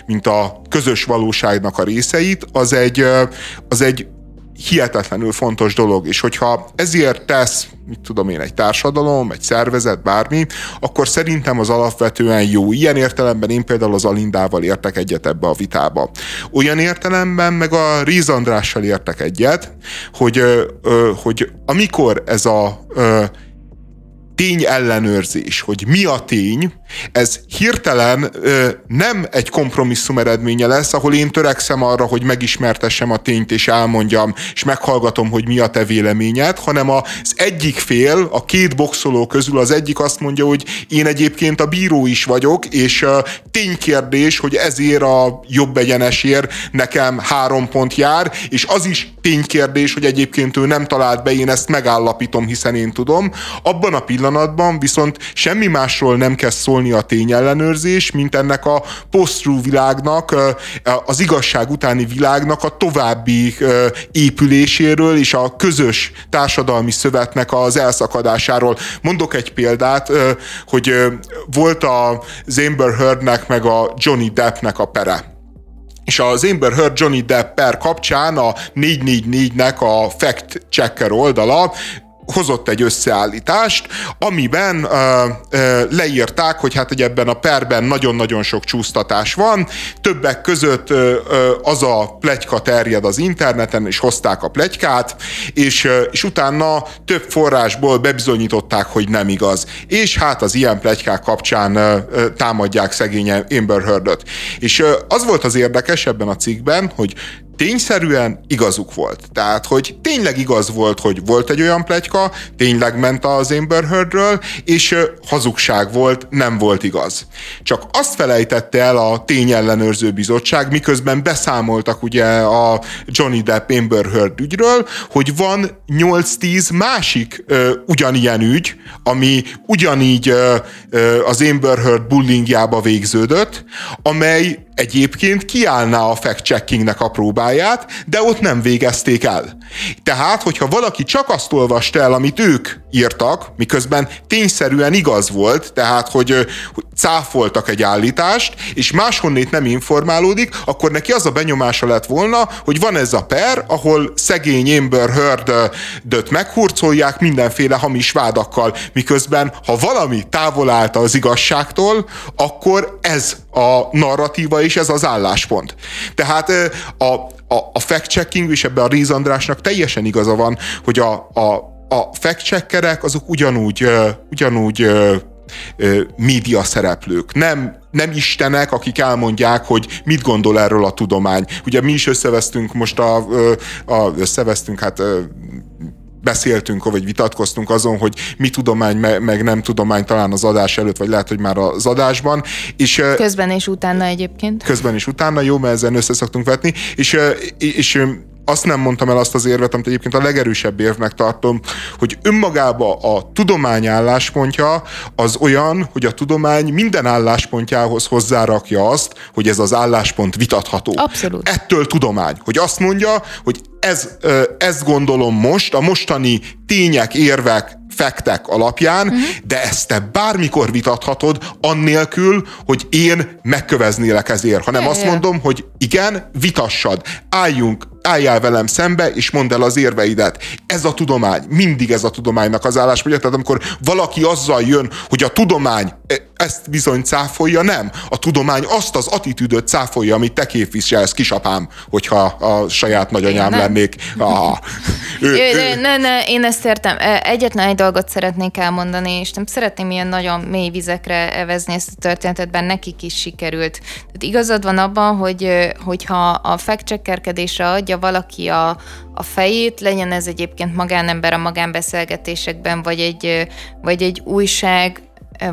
[SPEAKER 1] mint a közös valóságnak a részeit, az egy, az egy hihetetlenül fontos dolog, és hogyha ezért tesz, mit tudom én, egy társadalom, egy szervezet, bármi, akkor szerintem az alapvetően jó. Ilyen értelemben én például az Alindával értek egyet ebbe a vitába. Olyan értelemben meg a Ríz Andrással értek egyet, hogy, hogy amikor ez a tény ellenőrzés, hogy mi a tény, ez hirtelen ö, nem egy kompromisszum eredménye lesz, ahol én törekszem arra, hogy megismertessem a tényt, és elmondjam, és meghallgatom, hogy mi a te véleményed, hanem az egyik fél, a két boxoló közül az egyik azt mondja, hogy én egyébként a bíró is vagyok, és ö, ténykérdés, hogy ezért a jobb egyenesért nekem három pont jár, és az is ténykérdés, hogy egyébként ő nem talált be, én ezt megállapítom, hiszen én tudom. Abban a pillanatban viszont semmi másról nem szólni, szólni a tényellenőrzés, mint ennek a post világnak, az igazság utáni világnak a további épüléséről és a közös társadalmi szövetnek az elszakadásáról. Mondok egy példát, hogy volt a Amber Heardnek meg a Johnny Deppnek a pere és az Amber Heard Johnny Depp per kapcsán a 444-nek a fact checker oldala hozott egy összeállítást, amiben ö, ö, leírták, hogy hát hogy ebben a perben nagyon-nagyon sok csúsztatás van, többek között ö, ö, az a plegyka terjed az interneten, és hozták a plegykát, és, ö, és utána több forrásból bebizonyították, hogy nem igaz. És hát az ilyen plegykák kapcsán ö, ö, támadják szegény Amber Heardot. És ö, az volt az érdekes ebben a cikkben, hogy tényszerűen igazuk volt. Tehát, hogy tényleg igaz volt, hogy volt egy olyan plegyka, tényleg ment az Amber Heardről, és hazugság volt, nem volt igaz. Csak azt felejtette el a tényellenőrző bizottság, miközben beszámoltak ugye a Johnny Depp Amber Heard ügyről, hogy van 8-10 másik ö, ugyanilyen ügy, ami ugyanígy ö, ö, az Amber Heard bullingjába végződött, amely egyébként kiállná a fact-checkingnek a próbáját, de ott nem végezték el. Tehát, hogyha valaki csak azt olvasta el, amit ők írtak, miközben tényszerűen igaz volt, tehát, hogy, hogy cáfoltak egy állítást, és máshonnét nem informálódik, akkor neki az a benyomása lett volna, hogy van ez a per, ahol szegény Amber heard meghurcolják mindenféle hamis vádakkal, miközben ha valami távol állt az igazságtól, akkor ez a narratíva és ez az álláspont. Tehát a, a, a fact-checking, és ebben a Ríz Andrásnak teljesen igaza van, hogy a, a a fact-checkerek azok ugyanúgy, ugyanúgy média szereplők, nem, nem istenek, akik elmondják, hogy mit gondol erről a tudomány. Ugye mi is összevesztünk most a, a összevesztünk, hát beszéltünk, vagy vitatkoztunk azon, hogy mi tudomány, meg nem tudomány talán az adás előtt, vagy lehet, hogy már az adásban.
[SPEAKER 2] És, közben és utána egyébként.
[SPEAKER 1] Közben és utána, jó, mert ezen össze szoktunk vetni, és, és azt nem mondtam el azt az érvet, amit egyébként a legerősebb érvnek tartom, hogy önmagába a tudomány álláspontja az olyan, hogy a tudomány minden álláspontjához hozzárakja azt, hogy ez az álláspont vitatható.
[SPEAKER 2] Abszolút.
[SPEAKER 1] Ettől tudomány, hogy azt mondja, hogy ez, ezt gondolom most, a mostani tények, érvek, fektek alapján, uh-huh. de ezt te bármikor vitathatod, annélkül, hogy én megköveznélek ezért, hanem yeah, azt mondom, hogy igen, vitassad, álljunk álljál velem szembe, és mondd el az érveidet. Ez a tudomány, mindig ez a tudománynak az álláspontja. Tehát amikor valaki azzal jön, hogy a tudomány e, ezt bizony cáfolja, nem. A tudomány azt az attitűdöt cáfolja, amit te képviselsz, kisapám, hogyha a saját nagyanyám
[SPEAKER 2] Én
[SPEAKER 1] lennék. Aha. Ő,
[SPEAKER 2] Ő,
[SPEAKER 1] ő,
[SPEAKER 2] ne, ne, én ezt értem. Egyetlen egy dolgot szeretnék elmondani, és nem szeretném ilyen nagyon mély vizekre evezni ezt a történetet, bár nekik is sikerült. Tehát igazad van abban, hogy hogyha a fact adja valaki a, a fejét, legyen ez egyébként magánember a magánbeszélgetésekben, vagy egy, vagy egy újság,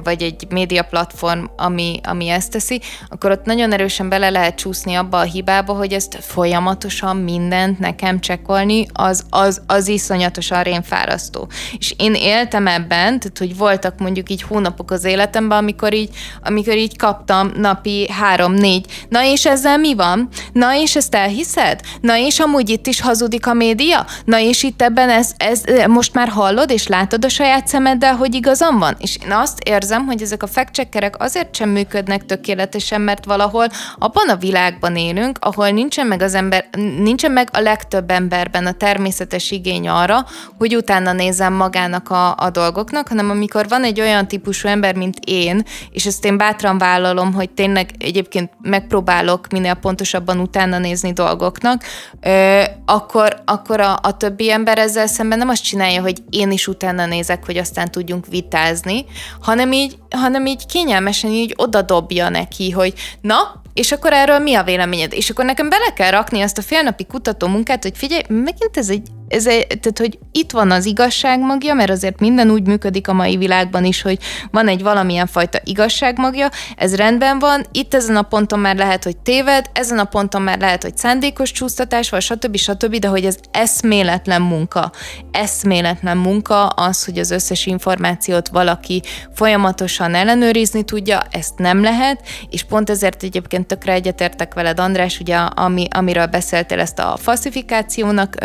[SPEAKER 2] vagy egy média platform, ami, ami ezt teszi, akkor ott nagyon erősen bele lehet csúszni abba a hibába, hogy ezt folyamatosan mindent nekem csekkolni, az, az, az iszonyatosan rémfárasztó. És én éltem ebben, tehát hogy voltak mondjuk így hónapok az életemben, amikor így, amikor így kaptam napi három-négy, na és ezzel mi van? Na és ezt elhiszed? Na és amúgy itt is hazudik a média? Na és itt ebben ez, ez most már hallod és látod a saját szemeddel, hogy igazam van? És én azt érzem, hogy ezek a fact azért sem működnek tökéletesen, mert valahol abban a világban élünk, ahol nincsen meg az ember, nincsen meg a legtöbb emberben a természetes igény arra, hogy utána nézem magának a, a dolgoknak, hanem amikor van egy olyan típusú ember, mint én, és ezt én bátran vállalom, hogy tényleg egyébként megpróbálok minél pontosabban utána nézni dolgoknak, ö, akkor, akkor a, a többi ember ezzel szemben nem azt csinálja, hogy én is utána nézek, hogy aztán tudjunk vitázni, hanem hanem így, hanem így kényelmesen így oda dobja neki, hogy na, és akkor erről mi a véleményed? És akkor nekem bele kell rakni azt a félnapi kutató munkát, hogy figyelj, megint ez egy ez egy, tehát, hogy itt van az igazság magja, mert azért minden úgy működik a mai világban is, hogy van egy valamilyen fajta igazság magja, ez rendben van, itt ezen a ponton már lehet, hogy téved, ezen a ponton már lehet, hogy szándékos csúsztatás, vagy stb. stb., de hogy ez eszméletlen munka. Eszméletlen munka az, hogy az összes információt valaki folyamatosan ellenőrizni tudja, ezt nem lehet, és pont ezért egyébként tökre egyetértek veled, András, ugye, ami, amiről beszéltél, ezt a falsifikációnak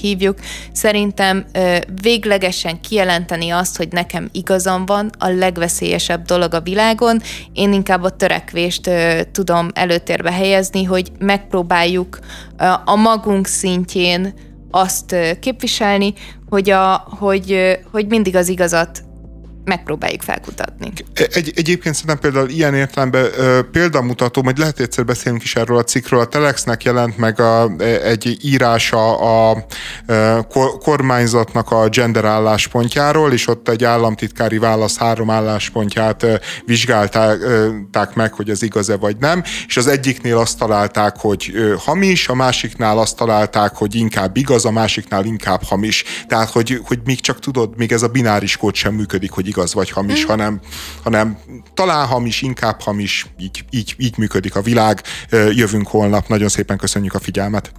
[SPEAKER 2] hívjuk, mondjuk, szerintem véglegesen kijelenteni azt, hogy nekem igazam van, a legveszélyesebb dolog a világon. Én inkább a törekvést tudom előtérbe helyezni, hogy megpróbáljuk a magunk szintjén azt képviselni, hogy, a, hogy, hogy mindig az igazat megpróbáljuk felkutatni.
[SPEAKER 1] Egy, egyébként szerintem például ilyen értelemben ö, példamutató, majd lehet egyszer beszélünk is erről a cikkről, a Telexnek jelent meg a, egy írása a, a kormányzatnak a gender álláspontjáról, és ott egy államtitkári válasz három álláspontját vizsgálták meg, hogy ez igaz-e vagy nem, és az egyiknél azt találták, hogy hamis, a másiknál azt találták, hogy inkább igaz, a másiknál inkább hamis. Tehát, hogy, hogy még csak tudod, még ez a bináris kód sem működik, hogy igaz vagy hamis, mm. hanem, hanem talán hamis, inkább hamis, így, így, így működik a világ. Jövünk holnap. Nagyon szépen köszönjük a figyelmet.